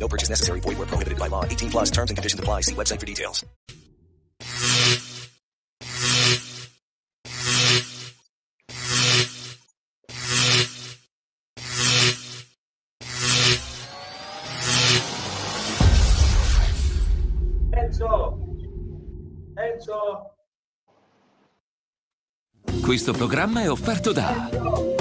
No purchase necessary. Void where prohibited by law. 18 plus terms and conditions apply. See website for details. Enzo! Enzo! Questo programma è offerto da I'll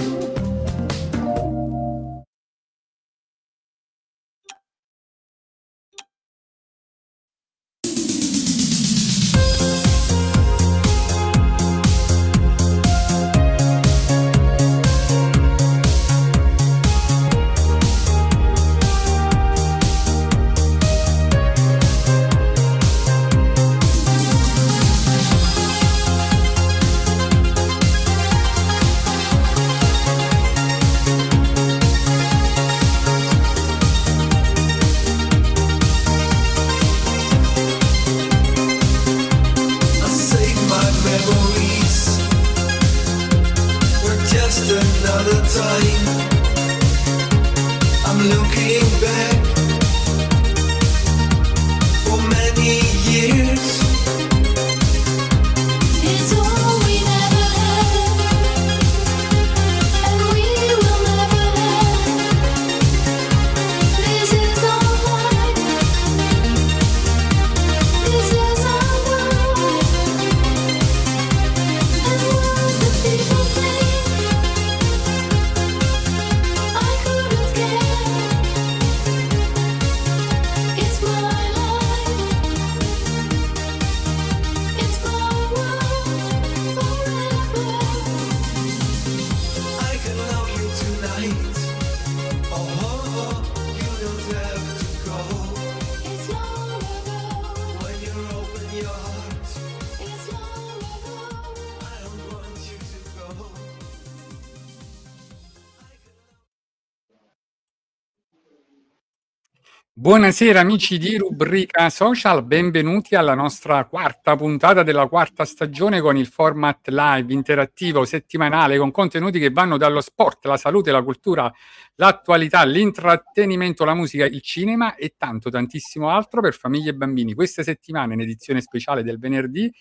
Buonasera amici di Rubrica Social, benvenuti alla nostra quarta puntata della quarta stagione con il format live interattivo settimanale con contenuti che vanno dallo sport, la salute, la cultura, l'attualità, l'intrattenimento, la musica, il cinema e tanto tantissimo altro per famiglie e bambini. Questa settimana in edizione speciale del venerdì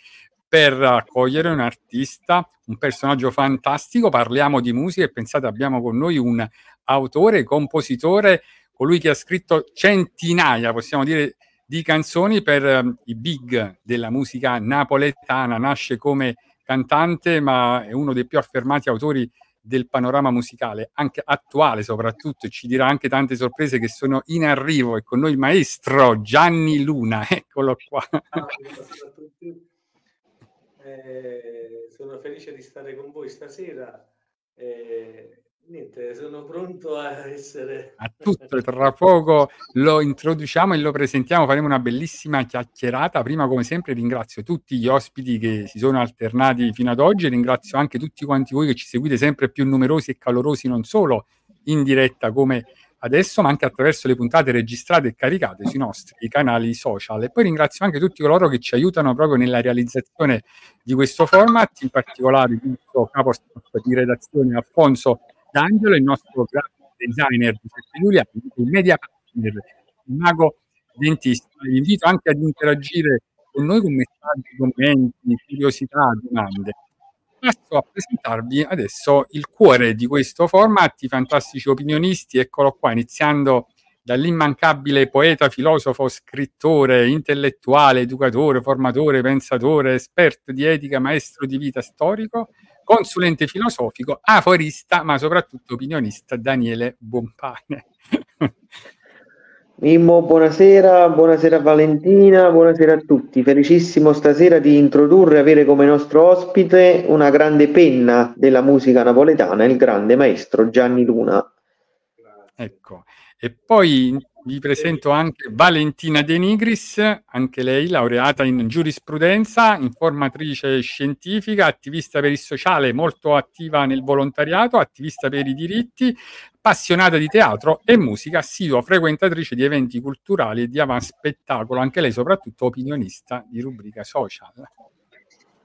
per accogliere un artista, un personaggio fantastico, parliamo di musica e pensate abbiamo con noi un autore, compositore, colui che ha scritto centinaia, possiamo dire, di canzoni per ehm, i big della musica napoletana, nasce come cantante ma è uno dei più affermati autori del panorama musicale, anche attuale soprattutto, ci dirà anche tante sorprese che sono in arrivo. E con noi il maestro Gianni Luna, eccolo qua. Eh, sono felice di stare con voi stasera. Eh, niente, sono pronto a essere... a tutto tra poco lo introduciamo e lo presentiamo, faremo una bellissima chiacchierata. Prima, come sempre, ringrazio tutti gli ospiti che si sono alternati fino ad oggi, ringrazio anche tutti quanti voi che ci seguite sempre più numerosi e calorosi, non solo in diretta come adesso, ma anche attraverso le puntate registrate e caricate sui nostri canali social. E poi ringrazio anche tutti coloro che ci aiutano proprio nella realizzazione di questo format, in particolare il capo di redazione Alfonso D'Angelo, il nostro graphic designer Giuseppe Giuliani, il media partner, il mago dentista. Vi invito anche ad interagire con noi con messaggi, commenti, curiosità, domande. Passo a presentarvi adesso il cuore di questo format, i fantastici opinionisti, eccolo qua, iniziando dall'immancabile poeta, filosofo, scrittore, intellettuale, educatore, formatore, pensatore, esperto di etica, maestro di vita storico, consulente filosofico, aforista, ma soprattutto opinionista, Daniele Bompane. Mimmo, buonasera, buonasera Valentina, buonasera a tutti. Felicissimo stasera di introdurre e avere come nostro ospite una grande penna della musica napoletana, il grande maestro Gianni Luna. Ecco, e poi vi presento anche Valentina De Nigris, anche lei laureata in giurisprudenza, informatrice scientifica, attivista per il sociale, molto attiva nel volontariato, attivista per i diritti, appassionata di teatro e musica, assidua frequentatrice di eventi culturali e di avant spettacolo, anche lei soprattutto opinionista di rubrica social.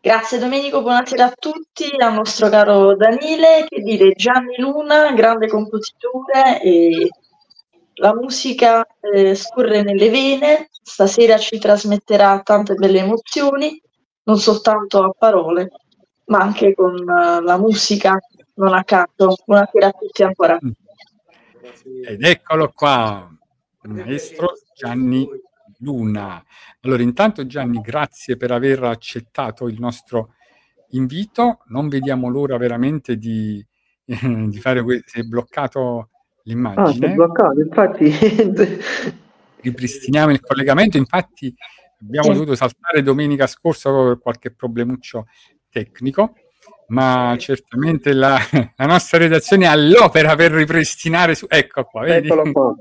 Grazie Domenico, buonasera a tutti, al nostro caro Daniele, che dire Gianni Luna, grande compositore e la musica eh, scorre nelle vene, stasera ci trasmetterà tante belle emozioni, non soltanto a parole, ma anche con eh, la musica, non a. Buonasera a tutti ancora. Ed eccolo qua, il maestro Gianni Luna. Allora, intanto Gianni, grazie per aver accettato il nostro invito. Non vediamo l'ora veramente di, di fare que- si è bloccato Ah, è l'immagine. bloccato, infatti. Ripristiniamo il collegamento. Infatti, abbiamo Sì. dovuto saltare domenica scorsa proprio per qualche problemuccio tecnico, ma certamente la, la nostra redazione è all'opera per ripristinare. Su- ecco qua, vedi? Qua.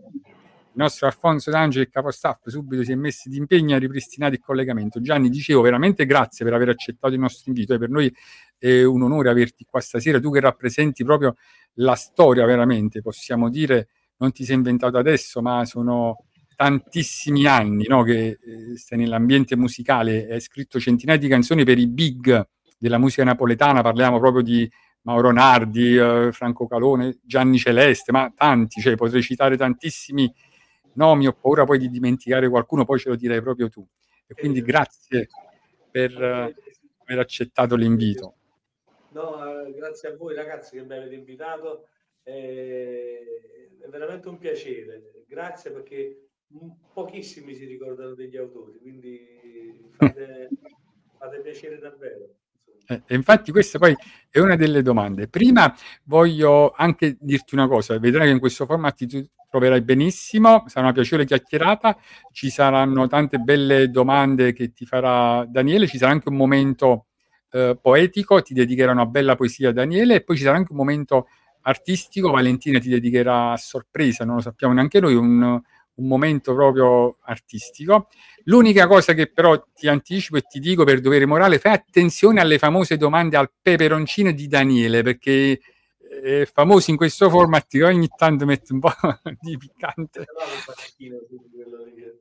Il nostro Alfonso D'Angelo, il capostaff, subito si è messo d'impegno e ha ripristinato il collegamento. Gianni, dicevo veramente grazie per aver accettato il nostro invito. E per noi è un onore averti qua stasera. Tu che rappresenti proprio la storia, veramente, possiamo dire, non ti sei inventato adesso, ma sono tantissimi anni no, che eh, stai nell'ambiente musicale. Hai scritto centinaia di canzoni per i big della musica napoletana. Parliamo proprio di Mauro Nardi, eh, Franco Calone, Gianni Celeste, ma tanti, cioè potrei citare tantissimi nomi, ho paura poi di dimenticare qualcuno, poi ce lo direi proprio tu. E quindi grazie per eh, aver accettato l'invito. No, eh, grazie a voi ragazzi che mi avete invitato, eh, è veramente un piacere. Grazie perché pochissimi si ricordano degli autori, quindi fate, fate piacere davvero. Eh, infatti questa poi è una delle domande. Prima voglio anche dirti una cosa, vedrai che in questo format ti troverai benissimo, sarà una piacevole chiacchierata, ci saranno tante belle domande che ti farà Daniele, ci sarà anche un momento eh, poetico, ti dedicherà una bella poesia a Daniele e poi ci sarà anche un momento artistico, Valentina ti dedicherà a sorpresa, non lo sappiamo neanche noi, un, un momento proprio artistico. L'unica cosa che però ti anticipo e ti dico per dovere morale, fai attenzione alle famose domande al peperoncino di Daniele, perché è famoso in questo format che ogni tanto mette un po' di piccante. Però non fa schifo, quindi quello lì che-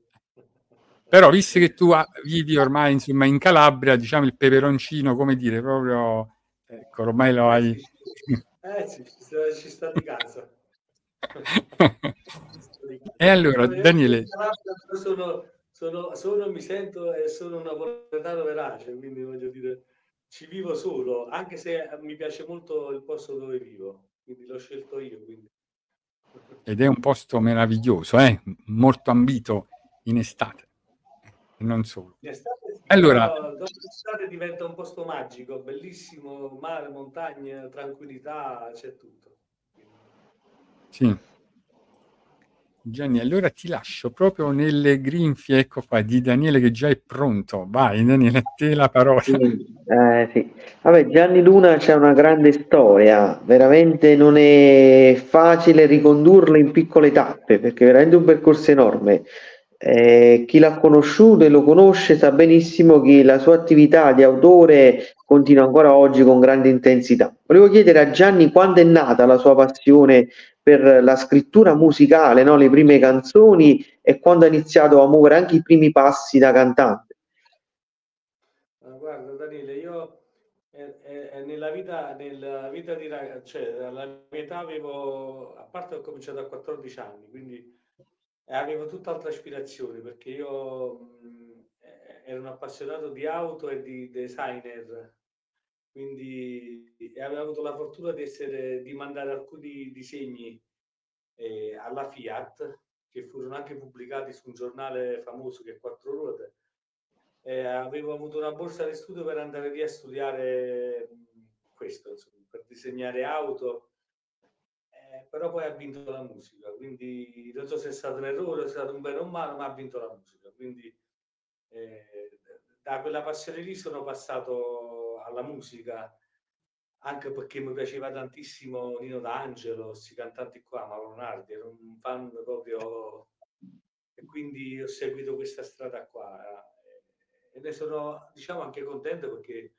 Però visto che tu ah, vivi ormai insomma in Calabria, diciamo il peperoncino, come dire, proprio ecco, ormai lo hai Eh sì, ci sta, ci sta di casa. E allora, Daniele, sono, sono, sono, mi sento e sono un napoletano verace, quindi voglio dire, ci vivo solo, anche se mi piace molto il posto dove vivo, quindi l'ho scelto io. Quindi. ed è un posto meraviglioso, eh? molto ambito in estate, non solo. In estate sì, Allora, dopo l'estate diventa un posto magico, bellissimo, mare, montagne, tranquillità, c'è tutto. sì. Gianni, allora ti lascio proprio nelle grinfie, ecco qua, di Daniele che già è pronto. Vai Daniele, a te la parola. Sì, eh, sì. Vabbè, Gianni Luna c'è una grande storia, veramente non è facile ricondurla in piccole tappe perché è veramente un percorso enorme. Eh, chi l'ha conosciuto e lo conosce sa benissimo che la sua attività di autore continua ancora oggi con grande intensità. Volevo chiedere a Gianni quando è nata la sua passione per la scrittura musicale, no? Le prime canzoni e quando ha iniziato a muovere anche i primi passi da cantante. Guarda Daniele, io eh, eh, nella vita, nella vita di ragazzo, cioè alla mia età avevo, a parte ho cominciato a 14 anni, quindi eh, avevo tutt'altre aspirazioni perché io mh, ero un appassionato di auto e di designer, quindi avevo avuto la fortuna di essere, di mandare alcuni disegni eh, alla Fiat che furono anche pubblicati su un giornale famoso che è Quattro Ruote. Eh, avevo avuto una borsa di studio per andare via a studiare questo, insomma, per disegnare auto, però poi ha vinto la musica, quindi non so se è stato un errore, se è stato un bene o un male, ma ha vinto la musica. Quindi eh, da quella passione lì sono passato alla musica, anche perché mi piaceva tantissimo Nino D'Angelo, questi cantanti qua, Mauro Nardi, ero un fan proprio quindi ho seguito questa strada qua eh, e ne sono diciamo anche contento perché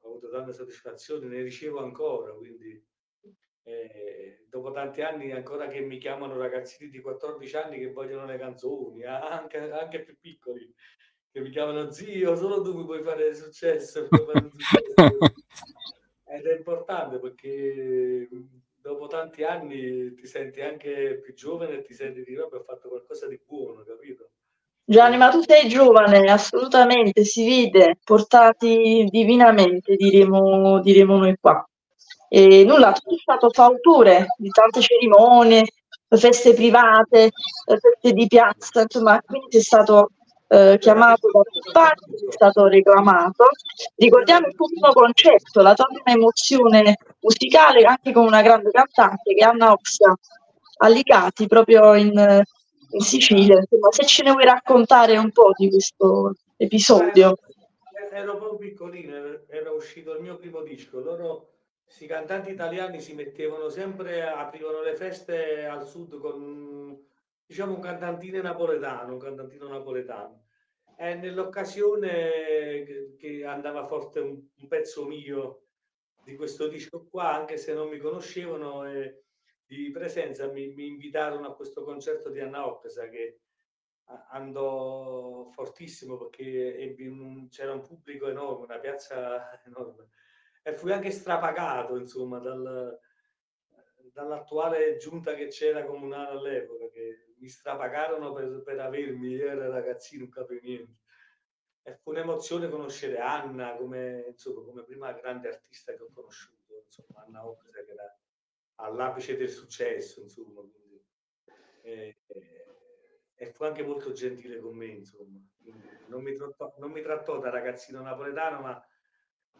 ho avuto tante soddisfazioni, ne ricevo ancora, quindi eh, dopo tanti anni ancora che mi chiamano ragazzini di 14 anni che vogliono le canzoni, anche, anche più piccoli, che mi chiamano zio, solo tu mi puoi fare successo. fare successo." Ed è importante perché dopo tanti anni ti senti anche più giovane e ti senti di vabbè ho fatto qualcosa di buono, capito? Gianni, ma tu sei giovane, assolutamente, si vede, portati divinamente, diremo, diremo noi qua. E nulla, sei stato fautore di tante cerimonie, feste private, feste di piazza, insomma, quindi sei stato eh, chiamato da più parti, sei stato reclamato. Ricordiamo il primo concerto, la tua emozione musicale, anche con una grande cantante che è Anna Oxia, a Licati, proprio in, in Sicilia. Insomma, se ce ne vuoi raccontare un po' di questo episodio. Ero proprio piccolino, era uscito il mio primo disco. Loro, questi cantanti italiani, si mettevano sempre, aprivano le feste al sud con, diciamo, un cantantino napoletano, un cantantino napoletano. E nell'occasione che, andava forte un, un pezzo mio di questo disco qua, anche se non mi conoscevano, e di presenza mi, mi invitarono a questo concerto di Anna Occasa che andò fortissimo perché un- c'era un pubblico enorme, una piazza enorme e fui anche strapagato insomma dal- dall'attuale giunta che c'era comunale all'epoca che mi strapagarono per, per avermi, io ero ragazzino, non capivo niente. E fu un'emozione conoscere Anna come, insomma, come prima grande artista che ho conosciuto, insomma, Anna Occasa che era all'apice del successo, insomma, quindi, eh, e fu anche molto gentile con me, insomma. Non, mi trattò, non mi trattò da ragazzino napoletano, ma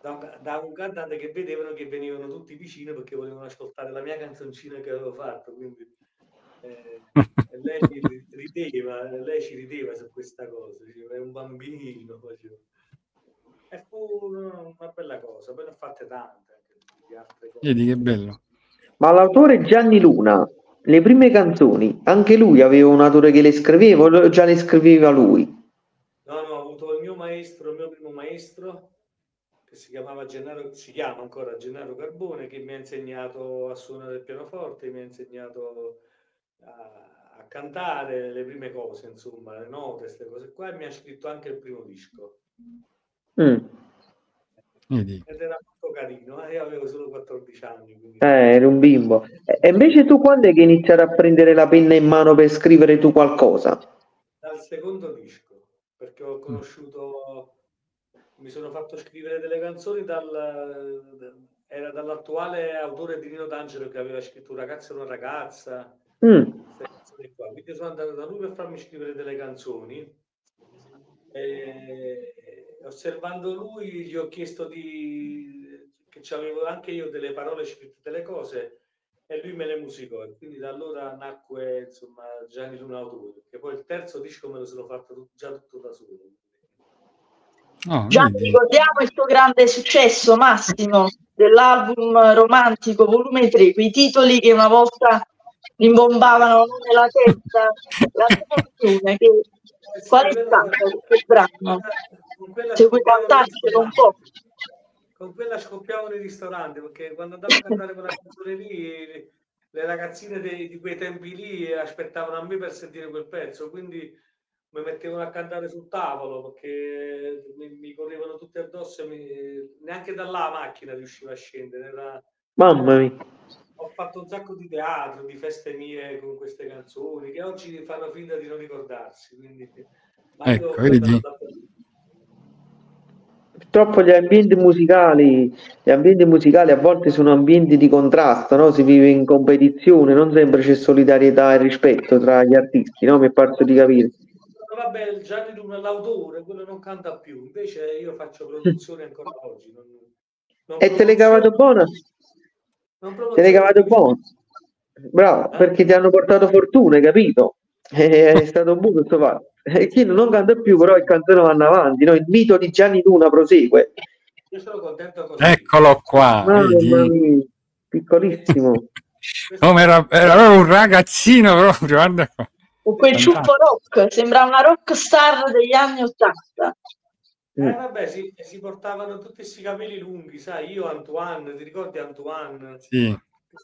da un, da un cantante che vedevano che venivano tutti vicino perché volevano ascoltare la mia canzoncina che avevo fatto, quindi eh, lei ri- rideva, lei ci rideva su questa cosa, diceva è un bambino, faceva. E fu una, bella cosa, poi ne ho fatte tante anche di altre cose. Vedi che bello. Ma l'autore Gianni Luna, le prime canzoni, anche lui aveva un autore che le scriveva o già le scriveva lui? No, no, ho avuto il mio maestro, il mio primo maestro, si chiamava Gennaro, si chiama ancora Gennaro Carbone, che mi ha insegnato a suonare il pianoforte, mi ha insegnato a, a cantare le prime cose, insomma, le note, queste cose qua, e mi ha scritto anche il primo disco. Mm. Vedi. Ed era molto carino, eh, io avevo solo 14 anni, quindi Eh, eri un bimbo. E invece tu quando è che hai iniziato a prendere la penna in mano per scrivere tu qualcosa? dal secondo disco, perché ho conosciuto, mi sono fatto scrivere delle canzoni dal, era dall'attuale autore di Nino D'Angelo che aveva scritto Un ragazzo e una ragazza, Mm. Quindi sono andato da lui per farmi scrivere delle canzoni e osservando lui gli ho chiesto di che avevo anche io delle parole scritte, delle cose e lui me le musicò e quindi da allora nacque insomma Gianni Luna Autore, che poi il terzo disco me lo sono fatto già tutto da solo. Oh, Gianni, vedi. ricordiamo il tuo grande successo massimo dell'album romantico volume 3, quei titoli che una volta rimbombavano nella testa, la tua canzone, che qual è stato questo brano? Con quella Se vuoi cantarcelo un po'. Con quella scoppiavo nei ristoranti perché quando andavo a cantare quella canzone lì, le ragazzine de- di quei tempi lì aspettavano a me per sentire quel pezzo, quindi mi mettevano a cantare sul tavolo perché mi, mi correvano tutte addosso e mi- neanche dalla macchina riuscivo a scendere. Era- Mamma mia. Ho fatto un sacco di teatro, di feste mie con queste canzoni che oggi fanno finta di non ricordarsi. Quindi, ma io Ecco, vedi? Purtroppo gli ambienti musicali, gli ambienti musicali a volte sono ambienti di contrasto, no? Si vive in competizione, non sempre c'è solidarietà e rispetto tra gli artisti, no? Mi è parso di capire. Vabbè, il Gianni Luna, l'autore, quello non canta più, invece io faccio produzione ancora oggi. Non, non E te l'hai cavato buona? non Te l'hai cavato buono? Bravo, perché ti hanno portato fortuna, hai capito? E È stato buono questo fatto. E chi non canta più, però il canzone vanno avanti, no? Il mito di Gianni Luna prosegue. Io sono contento così. Eccolo qua, vedi? Mamma mia, piccolissimo. Come era, era un ragazzino proprio, guarda qua. Con quel ciuffo rock, sembra una rock star degli anni Ottanta. Eh vabbè, si, si portavano tutti questi capelli lunghi, sai, io Antoine, ti ricordi Antoine? Sì.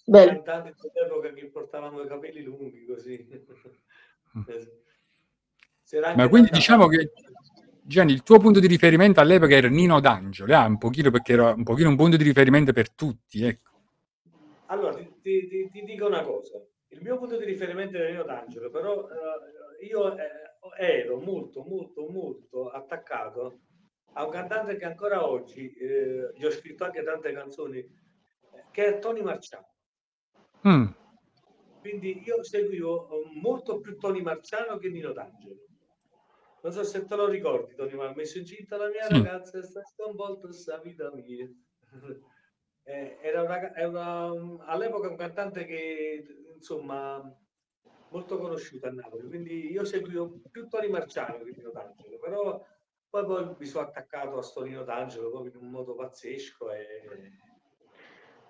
Bello. cantanti dell'epoca che portavano i capelli lunghi così. C'era anche Ma quindi diciamo che Gianni, il tuo punto di riferimento all'epoca era Nino D'Angelo, ah, un pochino perché era un pochino un punto di riferimento per tutti, ecco. Allora, ti, ti- ti- ti dico una cosa. Il mio punto di riferimento è Nino D'Angelo, però eh, io eh, ero molto, molto, molto attaccato a un cantante che ancora oggi, eh, gli ho scritto anche tante canzoni, eh, che è Tony Marciano. Mm, Quindi io seguivo molto più Tony Marciano che Nino D'Angelo. Non so se te lo ricordi, Tony, ma ha messo incinta la mia Sì. ragazza e sta sconvolta questa vita mia. Eh, era una, è una- all'epoca un cantante che, insomma, molto conosciuto a Napoli, quindi io seguivo più Tony Marciano che Nino D'Angelo, però poi, poi mi sono attaccato a sto Nino D'Angelo proprio in un modo pazzesco e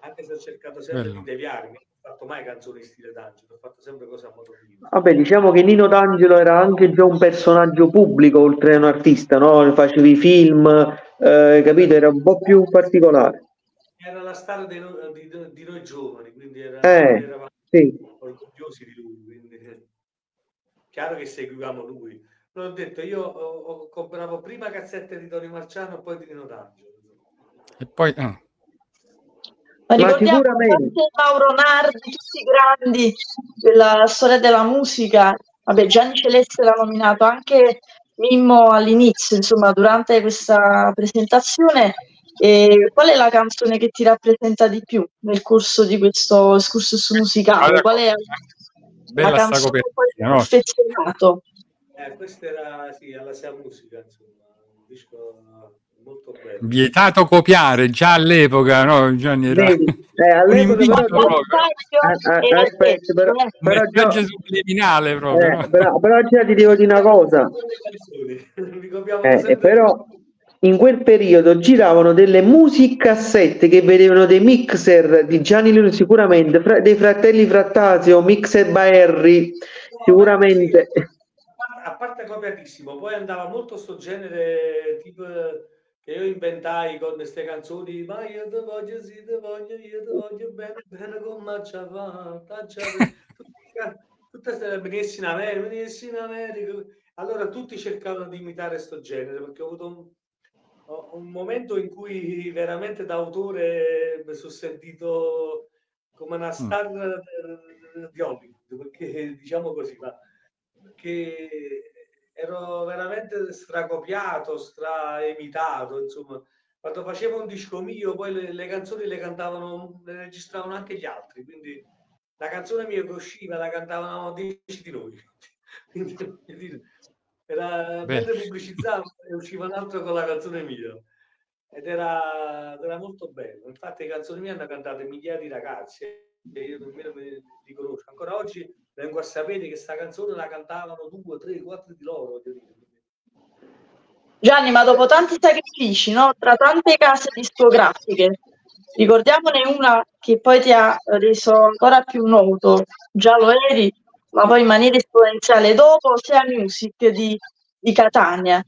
anche se ho cercato sempre Bello. di deviarmi, non ho fatto mai canzoni in stile D'Angelo, ho fatto sempre cose a modo mio. Vabbè, diciamo che Nino D'Angelo era anche già un personaggio pubblico oltre a un artista, no? Facevi film, eh, capito? Era un po' più particolare. Era la star dei no- di, di noi giovani, quindi era- Eh, eravamo sì. orgogliosi di lui. Quindi... Chiaro che seguivamo lui. L'ho detto, io ho, ho- compravo prima cassette di Tony Marciano e poi di Nino D'Angelo. E poi, eh, Ma ricordiamo anche Mauro Nardi, tutti i grandi della storia della musica. Vabbè, Gianni Celeste l'ha nominato anche Mimmo all'inizio, insomma, durante questa presentazione. E qual è la canzone che ti rappresenta di più nel corso di questo excursus musicale? Guarda, Qual è la bella sta canzone cui copertina, no? affezionato? Eh, questa era sì, alla Sia Musica, insomma, un disco molto bello. Vietato copiare, già all'epoca, no? Gianni era Vedi? Eh, all'epoca però, ah, Era aspetta, però, detto, eh. un però già, messaggio subliminale proprio, eh, no? però, però già ti devo dire una cosa. Eh, però in quel periodo giravano delle musicassette che vedevano dei mixer di Gianni Luna sicuramente, fra- dei fratelli Frattasio, mixer Harry, sicuramente. a parte copiatissimo, poi andava molto sto genere tipo che io inventai con queste canzoni, ma io ti voglio, sì, ti voglio, io ti voglio bene, bene con Maccia fatta, tutte queste venissi in America, venissi in America. Allora tutti cercavano di imitare sto genere perché ho avuto un, un momento in cui veramente da autore mi sono sentito come una star eh, di Hollywood, perché diciamo così, ma perché ero veramente stracopiato, straimitato, insomma. Quando facevo un disco mio, poi le, le canzoni le cantavano, le registravano anche gli altri, quindi la canzone mia che usciva la cantavano dieci di noi. Quindi, era mentre pubblicizzavo e usciva un altro con la canzone mia. Ed era, era molto bello. Infatti le canzoni mie hanno cantato migliaia di ragazzi e io nemmeno me li conosco. Ancora oggi vengo a sapere che questa canzone la cantavano due, tre, quattro di loro. voglio dire. Gianni, ma dopo tanti sacrifici, no? Tra tante case discografiche, ricordiamone una che poi ti ha reso ancora più noto, già lo eri, ma poi in maniera esponenziale dopo Sea Music di, di Catania.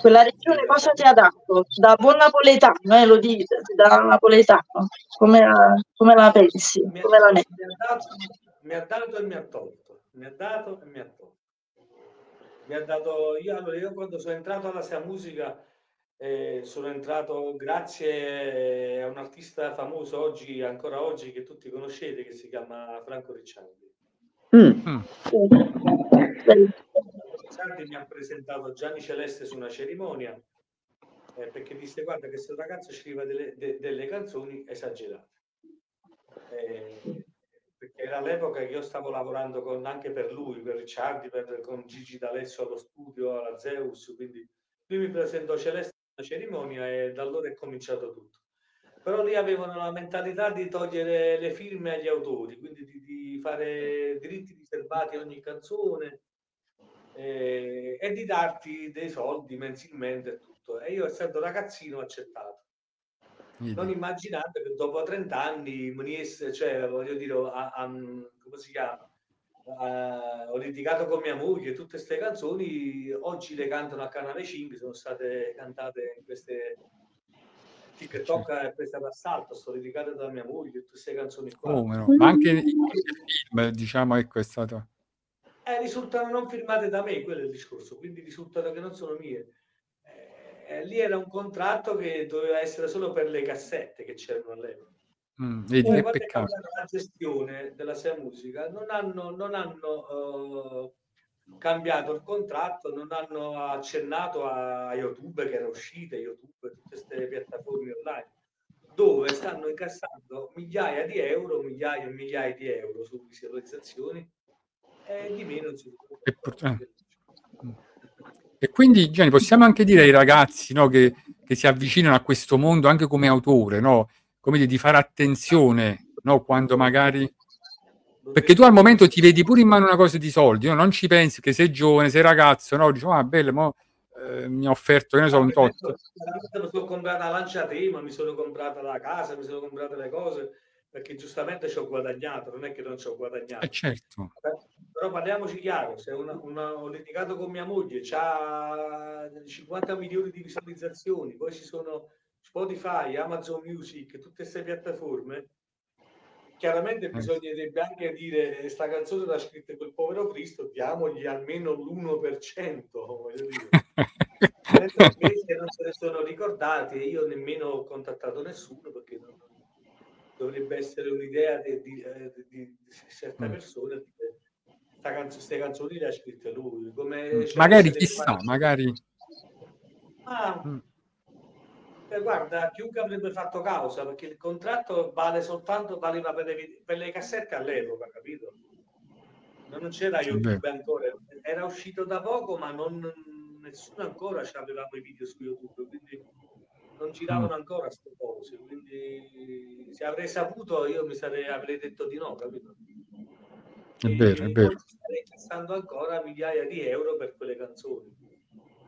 Quella regione cosa ti ha dato? Da buon napoletano, eh, lo dite, da napoletano, come la, come la pensi? Mi Come la metti? mi ha dato e mi ha tolto. Mi ha dato e mi ha tolto. Mi ha dato, io, allora, io quando sono entrato alla Sea Musica eh, sono entrato grazie a un artista famoso oggi, ancora oggi, che tutti conoscete, che si chiama Franco Ricciardi. Mm. Ricciardi mi ha presentato Gianni Celeste su una cerimonia eh, perché disse guarda che questo ragazzo scrive delle, de- delle canzoni esagerate. Eh, perché era l'epoca che io stavo lavorando con, anche per lui, per Ricciardi, per- con Gigi D'Alessio allo studio, alla Zeus, quindi lui mi presentò Celeste alla cerimonia e da allora è cominciato tutto. Però lì avevano la mentalità di togliere le firme agli autori, quindi di, di fare diritti riservati a ogni canzone eh, e di darti dei soldi mensilmente e tutto. E io essendo ragazzino ho accettato non Vedi. immaginando che dopo 30 anni mi riesce, cioè voglio dire, a, a- come si chiama? eh, ho litigato con mia moglie, tutte queste canzoni oggi le cantano a Canale 5, sono state cantate in queste TikTok è presa d'assalto, sto litigate da mia moglie, tutte queste canzoni qua. Come no? Ma anche in film, diciamo, ecco, è stato... Eh, risultano non firmate da me, quello è il discorso, quindi risultano che non sono mie. Eh, lì era un contratto che doveva essere solo per le cassette che c'erano all'epoca. Mm, vedi, Poi che peccato. la gestione della Sia Musica non hanno, non hanno eh, cambiato il contratto, non hanno accennato a, YouTube che era uscita, YouTube, tutte queste piattaforme online, dove stanno incassando migliaia di euro, migliaia e migliaia di euro su visualizzazioni e di me non si E, pur- eh. E quindi, Gianni, possiamo anche dire ai ragazzi no, che, che si avvicinano a questo mondo anche come autore, no? come dire, di fare attenzione no, quando magari... Perché tu al momento ti vedi pure in mano una cosa di soldi, no? non ci pensi che sei giovane, sei ragazzo, no? dici, ah, bello, mo, eh, mi ha offerto, che ne so, un tot. Mi sono comprata la lanciatema, mi sono comprata la casa, mi sono comprata le cose perché giustamente ci ho guadagnato, non è che non ci ho guadagnato. Eh, certo. Però parliamoci chiaro, se una, una- ho litigato con mia moglie, ha 50 milioni di visualizzazioni, poi ci sono Spotify, Amazon Music, tutte queste piattaforme, chiaramente bisognerebbe anche dire sta canzone l'ha scritta quel povero Cristo, diamogli almeno l'1%, voglio dire. Invece non se ne sono ricordati e io nemmeno ho contattato nessuno perché non- dovrebbe essere un'idea di, di, eh, di- certe Mm. persone dire, "Sta canzo- queste canzoni le ha scritte lui come Mm, Magari chissà, magari... Ma, Mm. Eh, guarda, chiunque avrebbe fatto causa perché il contratto vale soltanto valeva per le, per le cassette all'epoca, capito? Non c'era YouTube ancora, era uscito da poco, ma non, nessuno ancora ci avevamo i video su YouTube, quindi non giravano ancora queste cose. Quindi se avrei saputo io mi sarei, avrei detto di no, capito? È vero, è E vero. starei incassando ancora migliaia di euro per quelle canzoni.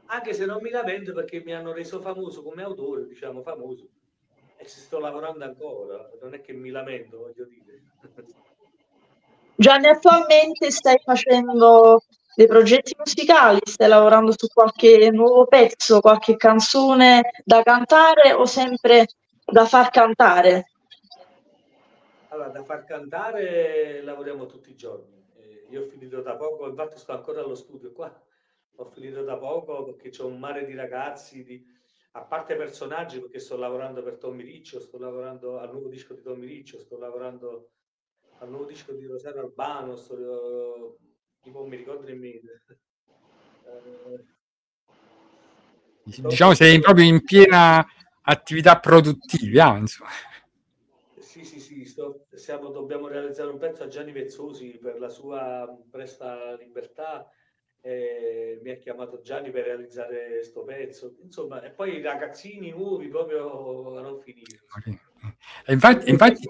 Anche se non mi lamento perché mi hanno reso famoso come autore, diciamo famoso, e ci sto lavorando ancora. Non è che mi lamento, voglio dire. Gianni, attualmente stai facendo dei progetti musicali, stai lavorando su qualche nuovo pezzo, qualche canzone da cantare o sempre da far cantare? Allora, da far cantare lavoriamo tutti i giorni. Eh, io ho finito da poco, infatti sto ancora allo studio qua. Ho finito da poco perché c'è un mare di ragazzi, di- a parte personaggi, perché sto lavorando per Tommy Riccio, sto lavorando al nuovo disco di Tommy Riccio, sto lavorando al nuovo disco di Rosario Albano, sto, tipo non mi ricordo nemmeno. Eh, Diciamo sei proprio in piena attività produttiva, insomma. Sì, sì, sì, sto- siamo- dobbiamo realizzare un pezzo a Gianni Vezzosi per la sua Presta Libertà. E mi ha chiamato Gianni per realizzare questo pezzo. Insomma, e poi i ragazzini nuovi proprio a non finire. Infatti, infatti,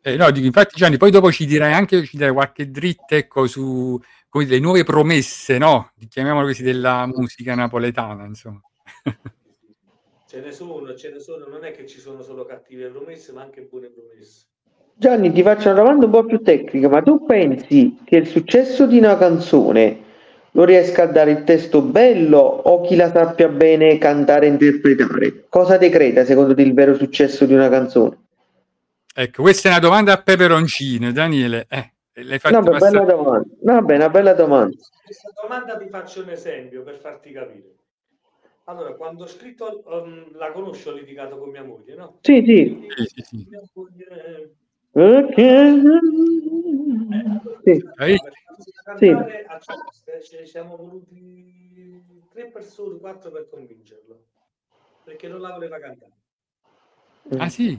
eh, no, dico, infatti Gianni, poi dopo ci dirai anche ci dirai qualche dritta ecco, su le nuove promesse, no? Chiamiamolo così, della musica napoletana, insomma. Ce ne sono, ce ne sono, non è che ci sono solo cattive promesse, ma anche buone promesse. Gianni, ti faccio una domanda un po' più tecnica, ma tu pensi che il successo di una canzone lo riesca a dare il testo bello o chi la sappia bene cantare e interpretare? Cosa decreta secondo te il vero successo di una canzone? Ecco, questa è una domanda a peperoncino, Daniele. Eh, l'hai fatta No, beh, bella domanda. No, beh, una bella domanda. Questa domanda ti faccio un esempio per farti capire. Allora, quando ho scritto, um, la conosco, ho litigato con mia moglie, no? Sì, sì. Sì, sì, sì. Mia moglie, Ok. Sì. Sì. ci siamo voluti tre persone, quattro per convincerlo, perché non la voleva cantare. Ah sì,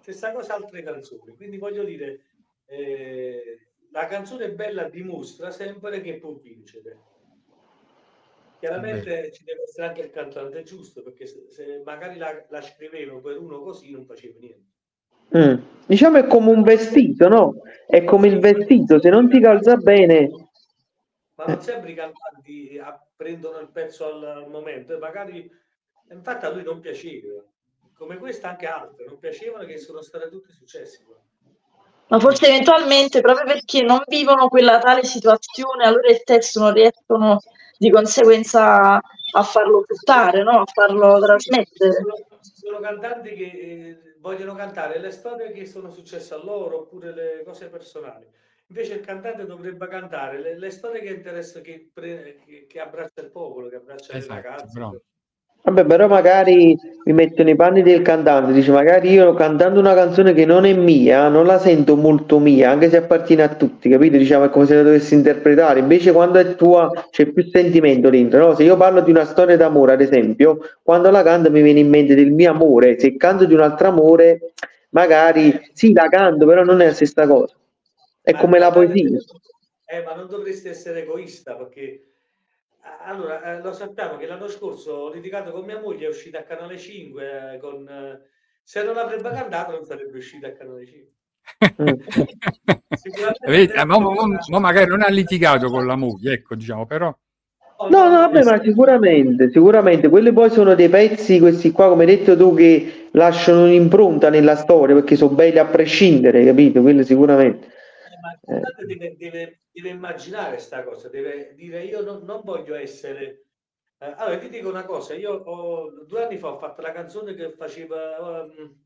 Stessa cosa altre canzoni, quindi voglio dire, eh, la canzone bella dimostra sempre che può vincere. Chiaramente ci deve essere anche il cantante giusto, perché se, se magari la, la scrivevo per uno così non faceva niente. Mm. Diciamo è come un vestito, no? È come il vestito, se non ti calza bene, Ma non sempre i cantanti ah, prendono il pezzo al, momento, e magari infatti a lui non piaceva, come questa anche altre, non piacevano che sono state tutti successi. qua. Ma forse eventualmente, proprio perché non vivono quella tale situazione, allora il testo non riescono di conseguenza a farlo buttare, no? A farlo trasmettere. Sono, sono cantanti che eh, vogliono cantare le storie che sono successe a loro oppure le cose personali. Invece il cantante dovrebbe cantare le, le storie che interessa, che, che, che abbraccia il popolo, che abbraccia le Esatto, ragazze. bravo. Vabbè, però magari mi metto nei panni del cantante, dice magari io cantando una canzone che non è mia, non la sento molto mia, anche se appartiene a tutti, capito? Diciamo è come se la dovessi interpretare, invece quando è tua c'è più sentimento dentro, no? Se io parlo di una storia d'amore, ad esempio, quando la canto mi viene in mente del mio amore, se canto di un altro amore, magari sì, la canto, però non è la stessa cosa. È Ma come la poesia. eh, ma non dovresti essere egoista perché allora eh, lo sappiamo che l'anno scorso ho litigato con mia moglie, è uscita a Canale 5 eh, con eh, se non avrebbe cantato non sarebbe uscita a Canale 5. Mm. Sicuramente Vedi, mo- sarebbe- mo magari non ha litigato con la moglie, ecco, diciamo, però No, no, vabbè, ma sicuramente, sicuramente, quelli poi sono dei pezzi, questi qua, come hai detto tu, che lasciano un'impronta nella storia, perché sono belli a prescindere, capito? Quello sicuramente. Eh, deve, deve- deve immaginare questa cosa, deve dire io non, non voglio essere... eh, allora ti dico una cosa, io ho- due anni fa ho fatto la canzone che faceva... Um,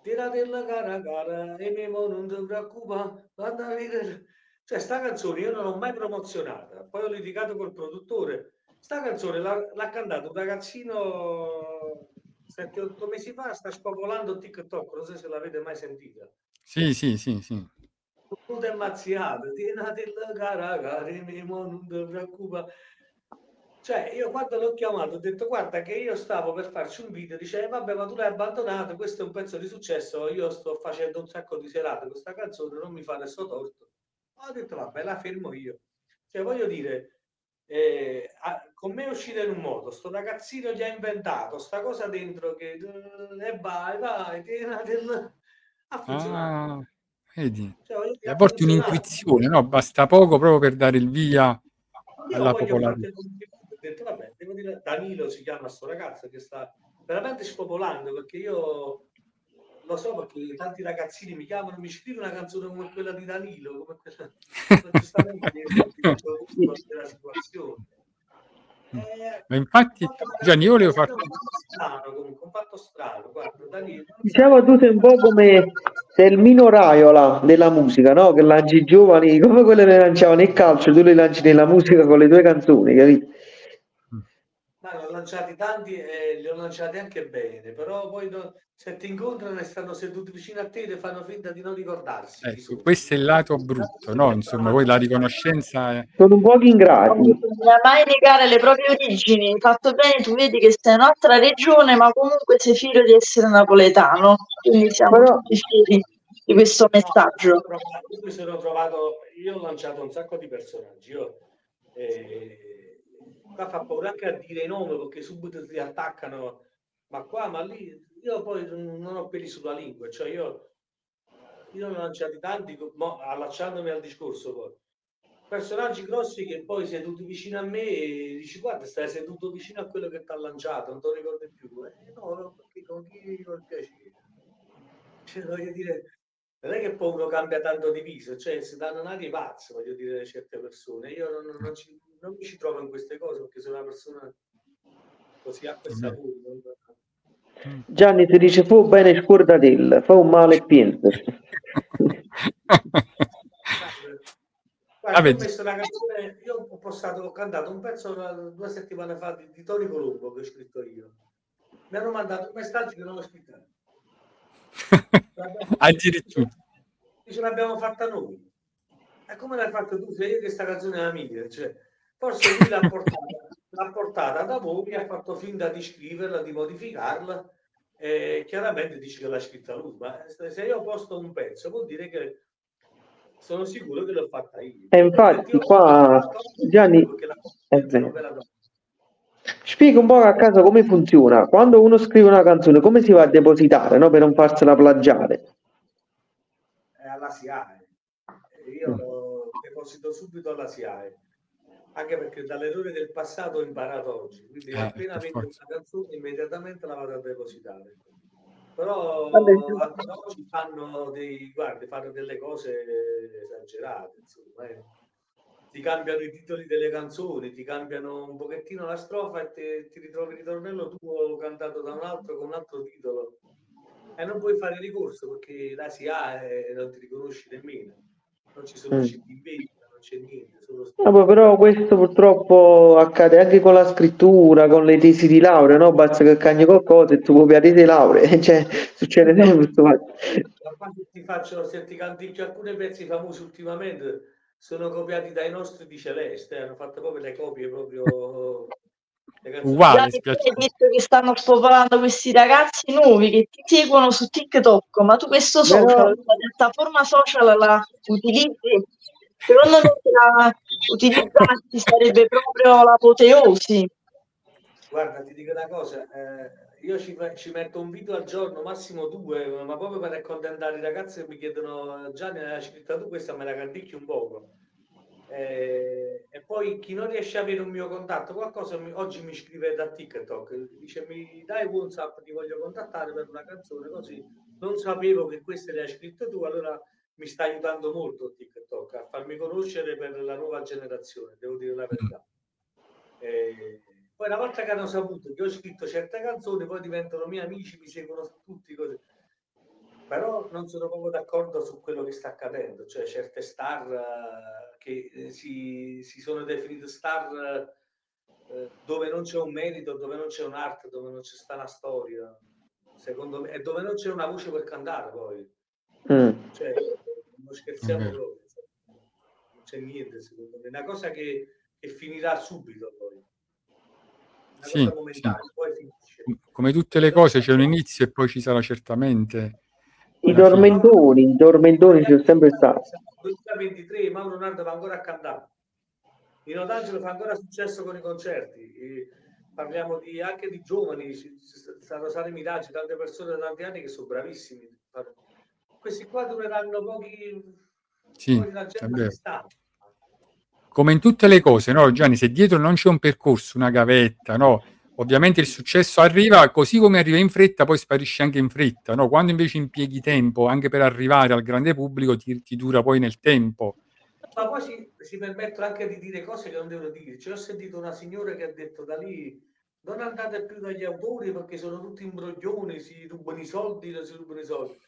Tiratella cara cara e Memo non ti preoccupare, quando arrivi-" Cioè sta canzone io non l'ho mai promozionata, poi ho litigato col produttore. Sta canzone l'ha, l'ha cantato un ragazzino 7-8 mesi fa, sta spopolando TikTok, non so se l'avete mai sentita sì, sì, sì, sì. Tutto è mazziato, tienati la cara, Mimo, non ti preoccupa. Cioè, io quando l'ho chiamato ho detto, guarda che io stavo per farci un video, dice, "Eh, vabbè, ma tu l'hai abbandonato, questo è un pezzo di successo, io sto facendo un sacco di serate, questa canzone non mi fa nessun torto. Ho detto, vabbè, la fermo io. Cioè, voglio dire, eh, a- con me è uscita in un modo, sto ragazzino gli ha inventato sta cosa dentro che e vai, vai, tienati il... Ha funzionato. Ah, vedi, Cioè, a volte un'intuizione, no? Basta poco proprio per dare il via Io alla popolarità. detto, vabbè, devo dire, Danilo si chiama sto ragazzo che sta veramente spopolando perché io lo so perché tanti ragazzini mi chiamano, mi scrivi una canzone come quella di Danilo, come quella, giustamente della situazione. Eh, Ma infatti, Gianni, io volevo farti... un fatto strano comunque, un fatto strano, guarda, Diciamo tu sei un po' come sei il Mino Raiola della musica, no? Che lanci i giovani, come quello che lanciavano il calcio, tu li lanci nella musica con le tue canzoni, capito? Lanciati tanti e li ho lanciati anche bene, però poi no- se ti incontrano e stanno seduti vicino a te e fanno finta di non ricordarsi. Ecco, questo è il lato brutto, no? Insomma, poi la riconoscenza è... Sono un po' ingrati. Non bisogna mai negare le proprie origini. Fatto bene, tu vedi che sei in un'altra regione, ma comunque sei figlio di essere napoletano. Quindi siamo Però- tutti figli di questo No, io messaggio. provato- io mi sono trovato, io ho lanciato un sacco di personaggi. Io, eh, qua fa paura anche a dire i nomi perché subito ti attaccano, ma qua, ma lì, io poi non non ho peli sulla lingua, cioè io, io ne ho lanciati tanti, mo, allacciandomi al discorso poi. Personaggi grossi che poi seduti vicino a me e dici guarda stai seduto vicino a quello che ti ha lanciato, non te lo ricordi più. Eh, no, perché con chi non piacere. Cioè, voglio dire, non è che poi uno cambia tanto di viso, cioè si danno nati pazzi, voglio dire, certe persone. Io non, non ci- non mi ci trovo in queste cose perché sono una persona così acqua e Vabbè. sapore. non- Gianni si dice fu bene scordatella, fa un male e piensa. Guarda, ho canzone, io ho postato, ho cantato un pezzo due settimane fa di, di Tony Colombo che ho scritto io. Mi hanno mandato un messaggio che non ho scritto. Addirittura. Ce l'abbiamo fatta noi. E come l'hai fatta tu? Se io che sta canzone è la mia, cioè, forse lui l'ha portata, l'ha portata da voi, ha fatto finta di scriverla, di modificarla e chiaramente dice che l'ha scritta lui. Ma se io posto un pezzo vuol dire che sono sicuro che l'ho fatta io. E infatti qua, Gianni, è vero. Spiega un po' a caso come funziona. Quando uno scrive una canzone, come si va a depositare, no? Per non farsela plagiare. alla SIAE. Io lo deposito subito alla SIAE, anche perché dall'errore del passato ho imparato oggi. Quindi Eh, appena vedo forza. una canzone, immediatamente la vado a depositare. Però Vabbè. oggi fanno dei, guardi, fanno delle cose esagerate, insomma. eh. Ti cambiano i titoli delle canzoni, ti cambiano un pochettino la strofa e te- ti ritrovi il ritornello tuo cantato da un altro con un altro titolo. E non puoi fare ricorso perché la si ha e non ti riconosci nemmeno. Non ci sono Mm. CD in vendita, non c'è niente. Solo Vabbè, però questo purtroppo accade anche con la scrittura, con le tesi di laurea, no? Basta che cagni qualcosa e tu copi la tesi di laurea, cioè succede sempre questo fatto. Ma quando ti faccio, se ti canticchio alcuni pezzi famosi ultimamente sono copiati dai nostri di Celeste, hanno fatto proprio le copie proprio le. Uguale, hai detto che stanno spopolando questi ragazzi nuovi che ti seguono su TikTok, ma tu questo Però- social, la piattaforma social la utilizzi? Secondo me se la utilizzassi sarebbe proprio l'apoteosi. Guarda, ti dico una cosa, eh, io ci, ci metto un video al giorno, massimo due, ma proprio per accontentare i ragazzi che mi chiedono Gianni, l'hai scritta tu questa, me la canticchi un poco. Eh, e poi chi non riesce a avere un mio contatto, qualcosa mi- oggi mi scrive da TikTok, dice mi dai WhatsApp, ti voglio contattare per una canzone, così non sapevo che queste le hai scritte tu, allora mi sta aiutando molto TikTok a farmi conoscere per la nuova generazione, devo dire la verità. Eh, poi una volta che hanno saputo che ho scritto certe canzoni, poi diventano miei amici, mi seguono tutti così. Però non sono proprio d'accordo su quello che sta accadendo, cioè certe star eh, che eh, si, si sono definite star eh, dove non c'è un merito, dove non c'è un'arte, dove non c'è sta una storia, secondo me, e dove non c'è una voce per cantare poi. Mm. Cioè, non scherziamo proprio, non c'è niente secondo me, è una cosa che, che finirà subito poi. Una Sì, cosa momentanea, poi finisce. Come tutte le cose c'è un inizio e poi ci sarà certamente I la fine. i tormentoni ci sono sempre stati. 2023 Mauro Nardo va ancora a cantare. Nino D'Angelo fa ancora successo con i concerti. E parliamo di- anche di giovani, stanno Sale Miraggi, tante persone da tanti anni che sono bravissimi. Questi qua dureranno pochi, Sì. Come in tutte le cose, no, Gianni, se dietro non c'è un percorso, una gavetta, no, ovviamente il successo arriva così come arriva in fretta, poi sparisce anche in fretta, no? Quando invece impieghi tempo anche per arrivare al grande pubblico, ti, ti dura poi nel tempo. Ma poi si, si permettono anche di dire cose che non devono dire. Cioè, ho sentito una signora che ha detto da lì non andate più dagli autori perché sono tutti imbroglioni, si rubano i soldi, non si rubano i soldi.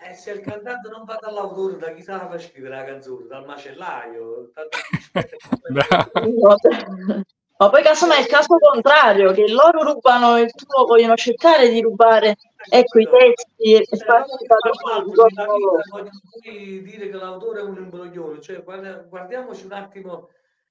E se il cantante non va dall'autore, da chi sa la fa scrivere la canzone? Dal macellaio? Ma poi casomai è il caso contrario, che loro rubano il tuo, vogliono cercare di rubare ecco, i testi e non farsi nella loro. poi dire che l'autore è un imbroglione. Cioè, guardiamoci un attimo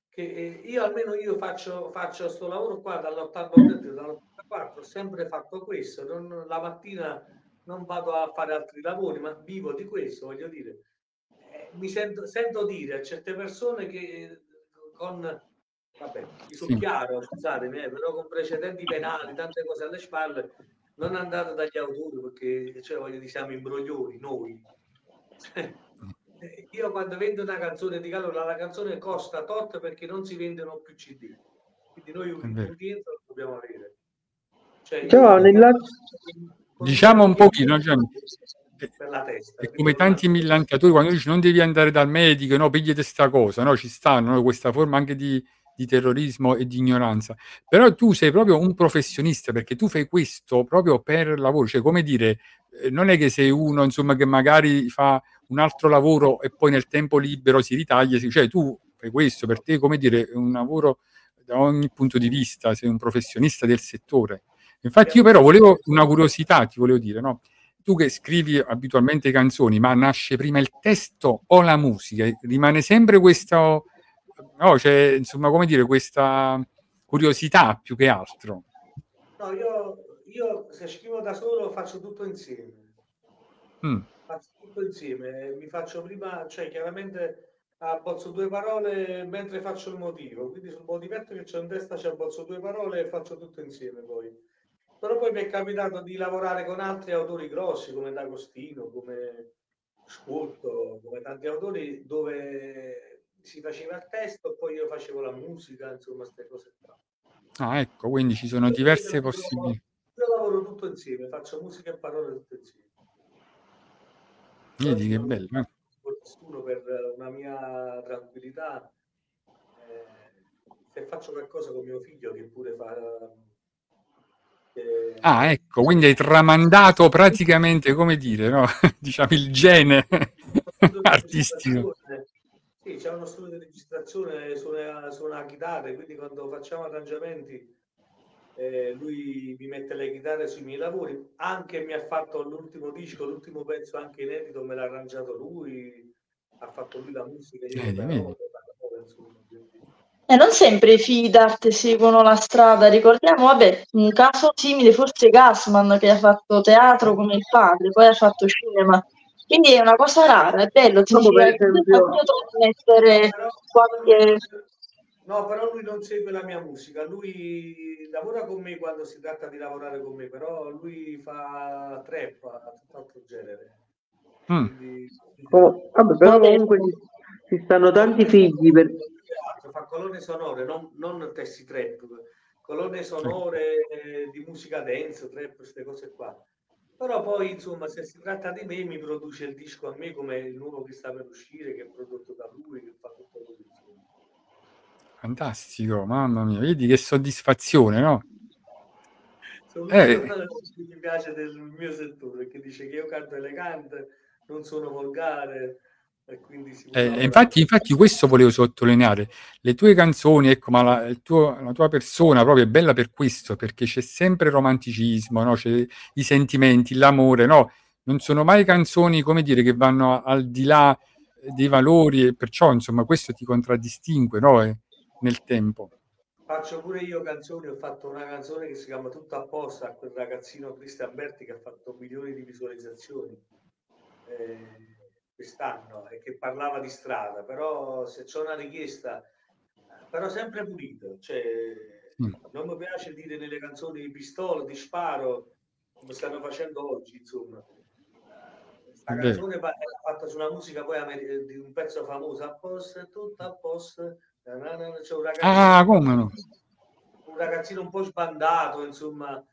che eh, io almeno io faccio, faccio sto lavoro qua dall'83, dall'84, ho sempre fatto questo. non- la mattina non vado a fare altri lavori, ma vivo di questo, voglio dire. Eh, mi sento, sento dire a certe persone che eh, con vabbè, mi sono Sì. chiaro, scusatemi, eh, però con precedenti penali, tante cose alle spalle, non andate dagli autori perché cioè, voglio dire, siamo imbroglioni noi. Eh, Io quando vendo una canzone dico allora la canzone costa tot perché non si vendono più CD. Quindi noi un rientro lo dobbiamo avere. Cioè, Ciao, io- nella- Diciamo un pochino, Gianni. E quindi come tanti millantatori, quando dici non devi andare dal medico, no, pigliate sta cosa, no, ci stanno no, questa forma anche di, di terrorismo e di ignoranza. Però tu sei proprio un professionista perché tu fai questo proprio per lavoro, cioè come dire, eh, non è che sei uno insomma che magari fa un altro lavoro e poi nel tempo libero si ritaglia, cioè tu fai questo per te, come dire, è un lavoro da ogni punto di vista, sei un professionista del settore. Infatti io però volevo una curiosità, ti volevo dire, no? tu che scrivi abitualmente canzoni, ma nasce prima il testo o la musica? Rimane sempre questo, no, cioè, insomma, come dire, questa curiosità più che altro. No, io, io se scrivo da solo faccio tutto insieme. Mm, faccio tutto insieme, mi faccio prima, cioè chiaramente abbozzo due parole mentre faccio il motivo, quindi sul motivetto che c'ho in testa ci abbozzo due parole e faccio tutto insieme poi. Però poi mi è capitato di lavorare con altri autori grossi come D'Agostino, come Scurto, come tanti autori dove si faceva il testo poi io facevo la musica, insomma, queste cose qua. Ah, ecco, quindi ci sono diverse possibilità. Io lavoro tutto insieme, faccio musica e parole tutto insieme. Vedi che bello. eh. nessuno per una mia tranquillità. Eh, se faccio qualcosa con mio figlio che pure fa... eh, Ah, ecco, quindi hai tramandato praticamente, come dire, no? diciamo il gene artistico. Sì, c'è uno studio di registrazione, suona, suona la chitarra, quindi quando facciamo arrangiamenti eh, lui mi mette le chitarre sui miei lavori, anche mi ha fatto l'ultimo disco, l'ultimo pezzo anche inedito, me l'ha arrangiato lui, ha fatto lui la musica, io parole, la parola, insomma, quindi- E non sempre i figli d'arte seguono la strada, ricordiamo, vabbè, un caso simile forse Gassman che ha fatto teatro come il padre, poi ha fatto cinema. Quindi è una cosa rara, è bello, esempio- hai saputo trasmettere qualche... No, però lui non segue la mia musica, lui lavora con me quando si tratta di lavorare con me, però lui fa trap, ha tutt'altro genere. Mm. Quindi, Oh, vabbè, però comunque ci, ci stanno tanti figli per... fa colonne sonore, non, non testi trap, colonne sonore eh, di musica dance, trap, queste cose qua. Però poi, insomma, se si tratta di me, mi produce il disco a me come il nuovo che sta per uscire, che è prodotto da lui, che fa tutto insomma. Fantastico, mamma mia, vedi che soddisfazione, no? Sono Eh. che mi piace del mio settore, che dice che io canto elegante, non sono volgare, e Eh, infatti, infatti questo volevo sottolineare. Le tue canzoni, ecco, ma la, tuo- la tua persona proprio è bella per questo, perché c'è sempre il romanticismo, no? C'è i sentimenti, l'amore, no? Non sono mai canzoni, come dire, che vanno al di là eh, dei valori e perciò, insomma, questo ti contraddistingue, no? Eh, Nel tempo. Faccio pure io canzoni, ho fatto una canzone che si chiama Tutto apposta a quel ragazzino Cristian Berti che ha fatto milioni di visualizzazioni eh, quest'anno e che parlava di strada, però se c'è una richiesta, però sempre pulito, cioè Mm. non mi piace dire nelle canzoni di pistola, di sparo, come stanno facendo oggi, insomma. Vero. canzone è fatta su una musica poi di un pezzo famoso, a posto, tutto a posto, c'è un ragazzino Ah, come no? un ragazzino un po' sbandato, insomma,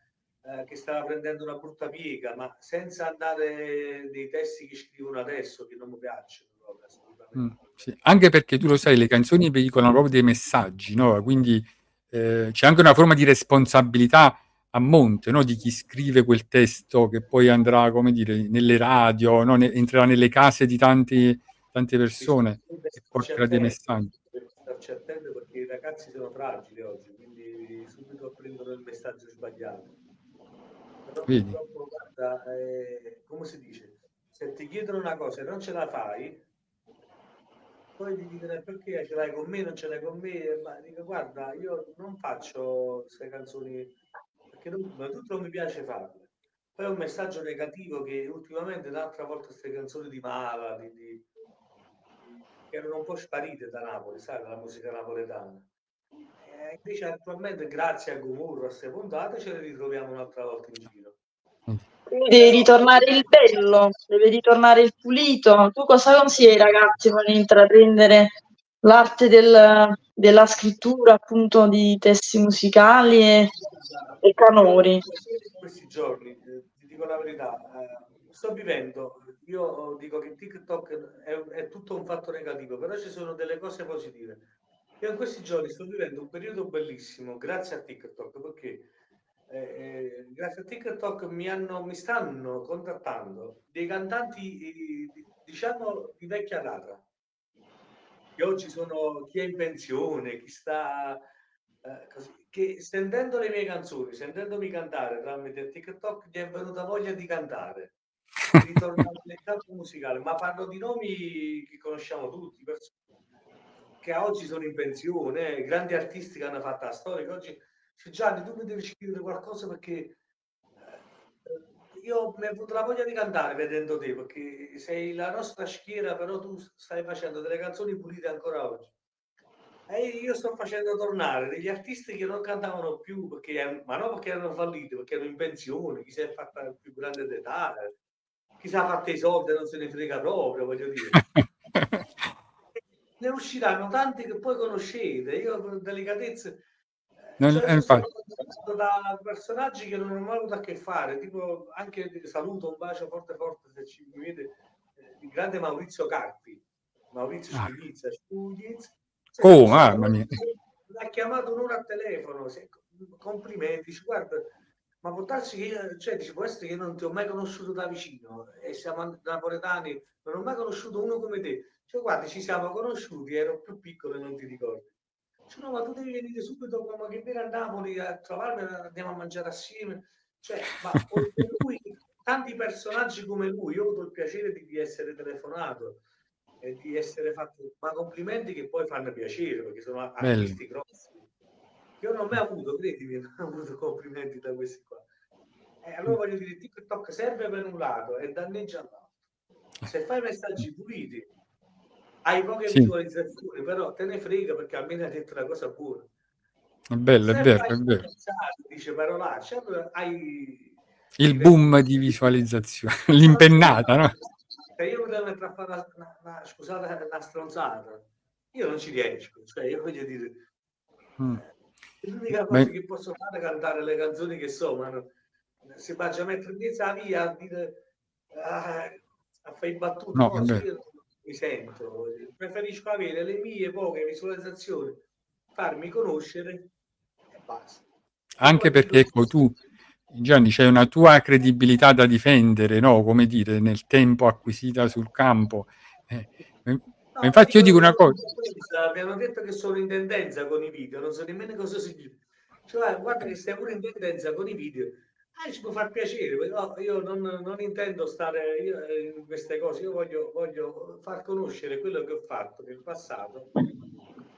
eh, che stava prendendo una brutta piega, ma senza andare nei testi che scrivono adesso, che non mi piacciono proprio, assolutamente. Mm, sì. Anche perché tu lo sai, le canzoni veicolano proprio dei messaggi, no? Quindi eh, c'è anche una forma di responsabilità a monte, no? Di chi scrive quel testo che poi andrà, come dire, nelle radio, no? Ne- entrerà nelle case di tanti- tante persone e porterà dei messaggi. Starci attento perché i ragazzi sono fragili oggi, quindi subito prendono il messaggio sbagliato. Vedi? guarda, eh, come si dice, se ti chiedono una cosa e non ce la fai, poi ti dicono "Eh, perché ce l'hai con me, non ce l'hai con me, ma dico guarda, io non faccio queste canzoni perché non, tutto non mi piace farle. Poi è un messaggio negativo che ultimamente un'altra volta queste canzoni di Mala, di, di- che erano un po' sparite da Napoli, sai, dalla musica napoletana. E invece attualmente, grazie a Gomorro, a queste puntate, ce le ritroviamo un'altra volta in giro. Deve ritornare il bello, deve ritornare il pulito. Tu cosa consigli ai ragazzi vogliono intraprendere l'arte del- della scrittura, appunto, di testi musicali e, e canori? In questi giorni, eh, ti dico la verità, eh, sto vivendo, io dico che TikTok è, è tutto un fatto negativo, però ci sono delle cose positive. Io in questi giorni sto vivendo un periodo bellissimo grazie a TikTok perché eh, eh, grazie a TikTok mi, hanno, mi stanno contattando dei cantanti, eh, di- diciamo, di vecchia data, che oggi sono chi è in pensione, chi sta eh, così, che sentendo le mie canzoni, sentendomi cantare tramite TikTok, gli è venuta voglia di cantare, di ritornare nel campo musicale, ma parlo di nomi che conosciamo tutti, persone che oggi sono in pensione, eh, grandi artisti che hanno fatto la storia, che oggi Gianni, tu mi devi scrivere qualcosa perché eh, io mi è venuta la voglia di cantare vedendo te, perché sei la nostra schiera, però tu stai facendo delle canzoni pulite ancora oggi. E io sto facendo tornare degli artisti che non cantavano più, perché, ma non perché erano falliti, perché erano in pensione, chi si è fatta il più grande d'età, chi si è fatto i soldi non se ne frega proprio, voglio dire. ne usciranno tanti che poi conoscete. Io delicatezze. Non- cioè, eh, infatti. da personaggi che non ho mai avuto a che fare, tipo anche saluto, un bacio forte forte se ci vede, eh, il grande Maurizio Carpi, Maurizio Ah. Spilizza, Spugniz. Oh, mamma mia. L'ha chiamato un'ora al telefono, se- complimenti, dice, guarda, ma può darsi che, io- cioè, dice, può essere che io non ti ho mai conosciuto da vicino e siamo napoletani, non ho mai conosciuto uno come te. Cioè, guarda, ci siamo conosciuti, ero più piccolo e non ti ricordi. Dice, no, ma tu devi venire subito come che vieni a Napoli a trovarmi, andiamo a mangiare assieme. Cioè, ma lui, tanti personaggi come lui, io ho avuto il piacere di, di essere telefonato e di essere fatto, ma complimenti che poi fanno piacere perché sono Bello. artisti grossi. Io non ho mai avuto, credimi, non ho avuto complimenti da questi qua. E allora voglio dire, TikTok serve per un lato e danneggia l'altro. Se fai messaggi puliti, hai poche Sì. visualizzazioni, però te ne frega perché almeno hai detto una cosa buona. È bello, è Se vero, è vero. dice parolacce, allora hai Il boom di visualizzazione, l'impennata, no? Se io devo mettere a fare una, una- una- scusate, una stronzata, io non ci riesco. Cioè, io voglio dire, Mm. l'unica Ma- cosa che posso fare è cantare le canzoni che so, ma no- si faccia mettere in mezzo la via a dire ah, a fare battute, No, io non mi sento. Preferisco avere le mie poche visualizzazioni, farmi conoscere e basta. Anche perché ecco tu, Gianni, c'è una tua credibilità da difendere, no? Come dire, nel tempo acquisita sul campo. Eh, No, ma infatti io dico una cosa, hanno detto che sono in tendenza con i video, non so nemmeno cosa significa. Cioè, guarda che stai pure in tendenza con i video. Ah, ci può far piacere, però io non, non intendo stare eh, in queste cose, io voglio, voglio far conoscere quello che ho fatto nel passato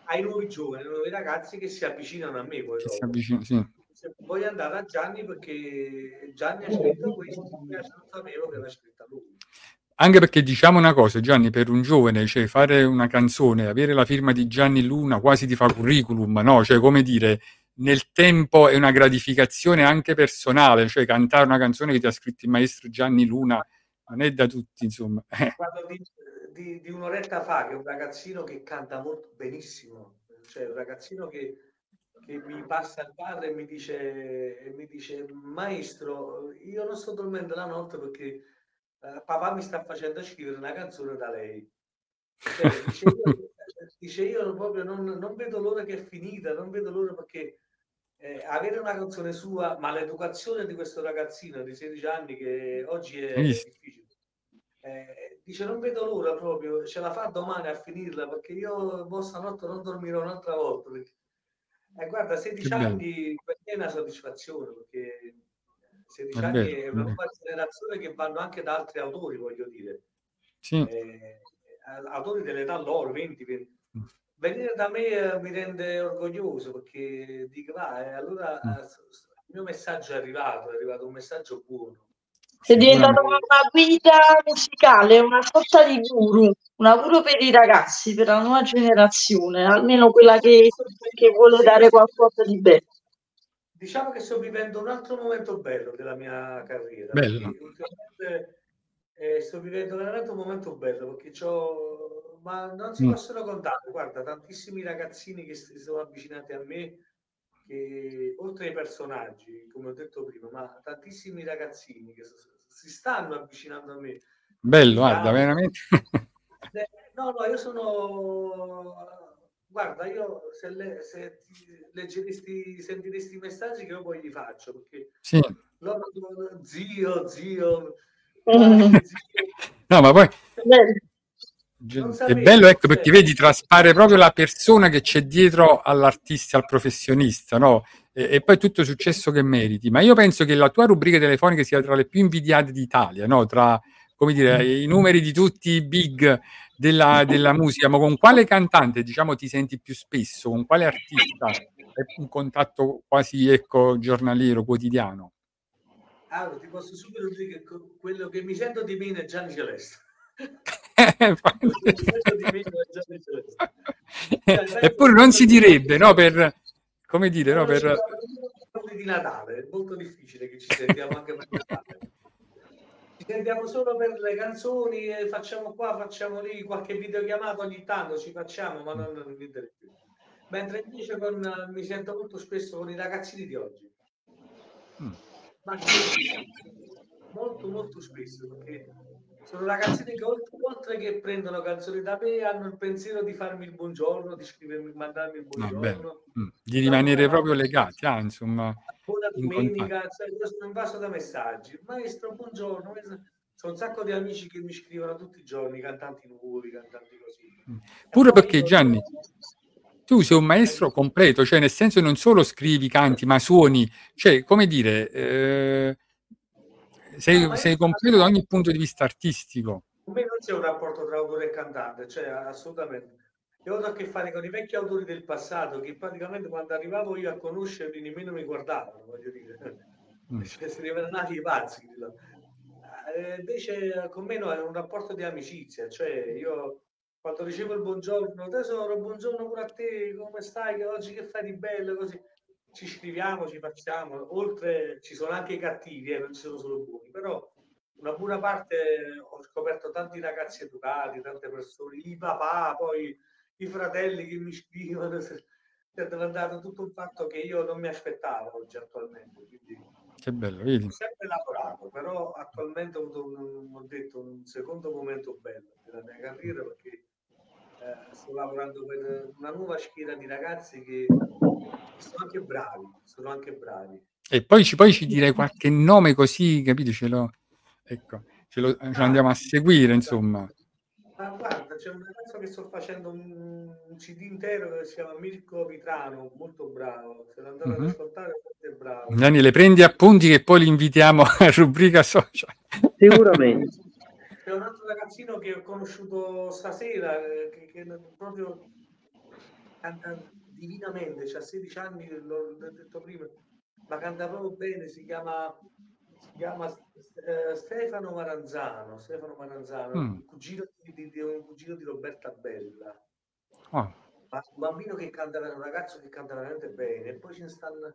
ai nuovi giovani, ai nuovi ragazzi che si avvicinano a me. Poi che si dopo. avvicina, sì. Voglio andare a Gianni perché Gianni ha scritto questo, non sapevo che l'ha scritta lui. Anche perché diciamo una cosa, Gianni, per un giovane, cioè fare una canzone, avere la firma di Gianni Luna quasi ti fa curriculum, no? Cioè, come dire, nel tempo è una gratificazione anche personale, cioè cantare una canzone che ti ha scritto il maestro Gianni Luna non è da tutti, insomma. Eh, Parlo di, di- di un'oretta fa, che un ragazzino che canta molto benissimo, cioè un ragazzino che, che mi passa il padre e mi dice, e mi dice, maestro, io non sto dormendo la notte perché eh, papà mi sta facendo scrivere una canzone da lei. Cioè, dice, io, dice, io proprio non, non vedo l'ora che è finita, non vedo l'ora perché eh, avere una canzone sua, ma l'educazione di questo ragazzino di 16 anni che oggi è visto? difficile. Eh, dice non vedo l'ora proprio, ce la fa domani a finirla perché io mo stanotte non dormirò un'altra volta. perché- Eh, guarda, 16 Che bello. anni per me è una soddisfazione perché 16 È anni vero, è una nuova generazione che vanno anche da altri autori, voglio dire sì, eh, autori dell'età loro, 20, 20. Venire da me eh, mi rende orgoglioso perché dico, va, eh, allora Mm. eh, il mio messaggio è arrivato, è arrivato un messaggio buono. Sei diventata una guida musicale, una sorta di guru, una guru per i ragazzi, per la nuova generazione, almeno quella che, che vuole dare qualcosa di bello. Diciamo che sto vivendo un altro momento bello della mia carriera. Bello. ultimamente, eh, sto vivendo veramente un momento bello perché c'ho, ma non si Mm. possono contare. Guarda, tantissimi ragazzini che si sono avvicinati a me, che oltre ai personaggi, come ho detto prima, ma tantissimi ragazzini che s- si stanno avvicinando a me. bello, guarda, chiamano. veramente. Eh, No, no, io sono. Guarda, io se, le, se ti leggeresti, sentiresti i messaggi che io poi gli faccio, perché Sì. loro zio, zio. No, ma poi è bello, ecco, perché vedi, traspare proprio la persona che c'è dietro all'artista, al professionista, no? E, e poi tutto il successo che meriti. Ma io penso che la tua rubrica telefonica sia tra le più invidiate d'Italia, no? Tra, come dire, i numeri di tutti i big della, della musica. Ma con quale cantante, diciamo, ti senti più spesso? Con quale artista? È un contatto quasi, ecco, giornaliero, quotidiano. Allora, ti posso subito dire che quello che mi sento di meno è Gianni Celeste. Eppure non si direbbe, no? Per, come dire, no? Per, di Natale, è molto difficile che ci sentiamo anche per Natale. Ci sentiamo solo per le canzoni, facciamo qua, facciamo lì, qualche videochiamata ogni tanto ci facciamo, ma non, non di più. Mentre invece con, mi sento molto spesso con i ragazzini di oggi. Mm. Ma molto molto spesso perché sono ragazzini che oltre, oltre che prendono canzoni da me hanno il pensiero di farmi il buongiorno, di scrivermi, mandarmi il buongiorno. Mm. Di rimanere proprio legati, ah, insomma, Buona domenica, cioè, io sono invaso da messaggi. Maestro, buongiorno. maestro. C'ho un sacco di amici che mi scrivono tutti i giorni, cantanti nuovi, cantanti così. Mm. Pure perché Gianni, tu sei un maestro completo, cioè nel senso non solo scrivi, canti, ma suoni, cioè come dire, eh, sei, sei completo da ogni punto di vista artistico. Con me non c'è un rapporto tra autore e cantante, cioè assolutamente. Io ho a che fare con i vecchi autori del passato che praticamente quando arrivavo io a conoscerli nemmeno mi guardavano, voglio dire. Mm. Cioè, si erano nati i pazzi. Eh, invece con me no, è un rapporto di amicizia, cioè io quando ricevo il buongiorno, tesoro, buongiorno pure a te, come stai? Che oggi che fai di bello? Così ci scriviamo, ci facciamo, oltre ci sono anche i cattivi, eh, non ci sono solo buoni, però una buona parte ho scoperto tanti ragazzi educati, tante persone, i papà, poi i fratelli che mi scrivono, è diventato tutto un fatto che io non mi aspettavo oggi attualmente. Quindi Che bello, vedi? ho sempre lavorato, però attualmente ho avuto un, ho detto, un secondo momento bello della mia carriera perché eh, sto lavorando per una nuova schiera di ragazzi che sono anche bravi, sono anche bravi. E poi ci, poi ci direi qualche nome così, capito? Ce lo, ecco, ce lo, ce lo andiamo a seguire, insomma. Ma guarda, c'è un ragazzo che sto facendo un, un CD intero che si chiama Mirko Vitrano, molto bravo. Se lo andate Mhm. ad ascoltare, è bravo. Gianni, le prendi appunti che poi li invitiamo a rubrica social. Sicuramente. C'è un altro ragazzino che ho conosciuto stasera, eh, che, che proprio canta divinamente, ha 16 anni, l'ho detto prima, ma canta proprio bene, si chiama, si chiama eh, Stefano Maranzano, Stefano Maranzano, Mm. cugino di, di- di- un cugino di Roberta Bella. Oh, Ma un bambino che canta, un ragazzo che canta veramente bene, e poi ne stanno.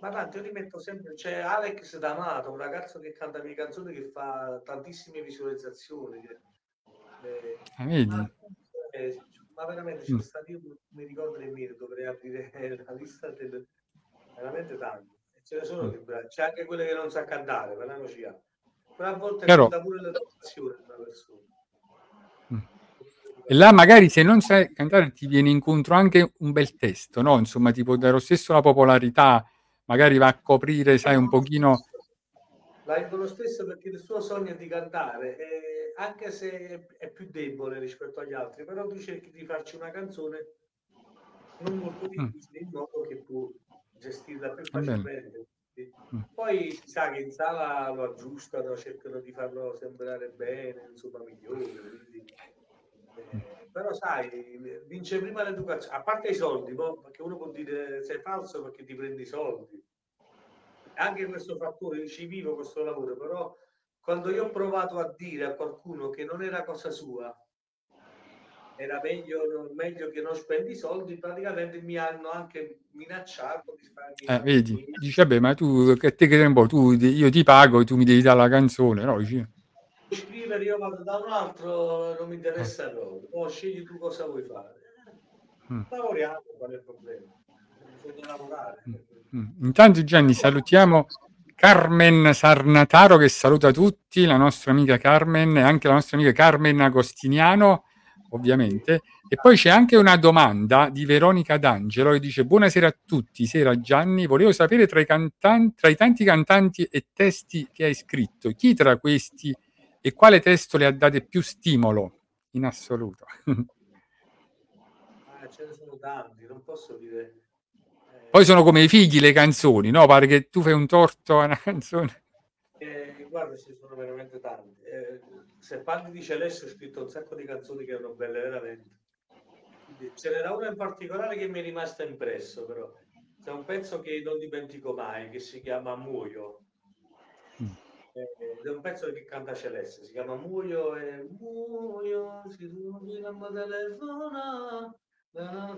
Ma tanto io li metto sempre. C'è Alex D'Amato, un ragazzo che canta le mie canzoni che fa tantissime visualizzazioni. eh, ah, vedi? ma, eh, ma veramente Mm. c'è stato, io mi ricordo nemmeno, dovrei aprire la lista del, veramente tanti. Ce ne sono Mm. che bravi. C'è anche quelle che non sa cantare, parliamoci chiaro. Però a volte Chiaro. conta pure l'educazione di una persona. Mm. E là magari se non sai cantare ti viene incontro anche un bel testo, no? Insomma, ti può dare lo stesso la popolarità, magari va a coprire, sai, un pochino... La dico lo stesso perché il suo sogno è di cantare, e anche se è più debole rispetto agli altri, però tu cerchi di farci una canzone non molto difficile, in modo che può gestirla più facilmente. Mm. Poi si sa che in sala lo aggiustano, cercano di farlo sembrare bene, insomma, migliore. quindi, eh, però sai, vince prima l'educazione, a parte i soldi, mo, perché uno può dire sei falso perché ti prendi i soldi anche questo fattore ci vivo questo lavoro, però quando io ho provato a dire a qualcuno che non era cosa sua, era meglio, meglio che non spendi i soldi, praticamente mi hanno anche minacciato di farmi Eh, vedi, dice, vabbè, ma tu, che te che vuoi? tu, io ti pago, tu mi devi dare la canzone, no? Dici, scrivere, io vado da un altro, non mi interessa proprio, o scegli tu cosa vuoi fare. Mm. Lavoriamo, qual è il problema? Bisogna lavorare. Mm. Intanto Gianni salutiamo Carmen Sarnataro che saluta tutti, la nostra amica Carmen e anche la nostra amica Carmen Agostiniano, ovviamente. E poi c'è anche una domanda di Veronica D'Angelo che dice buonasera a tutti, sera Gianni, volevo sapere tra i, cantan- tra i tanti cantanti e testi che hai scritto, chi tra questi e quale testo le ha date più stimolo in assoluto? Ah, ce ne sono tanti, non posso dire. eh, Poi sono come i figli le canzoni, no? Pare che tu fai un torto a una canzone. Eh, guarda, ci sono veramente tanti. Eh, se parli di Celeste, ho scritto un sacco di canzoni che erano belle veramente. Ce n'era una in particolare che mi è rimasta impresso, però. C'è un pezzo che non dimentico mai, che si chiama Muoio. Mm. È un pezzo che canta Celeste, si chiama Muoio e Muoio, si non mi telefona.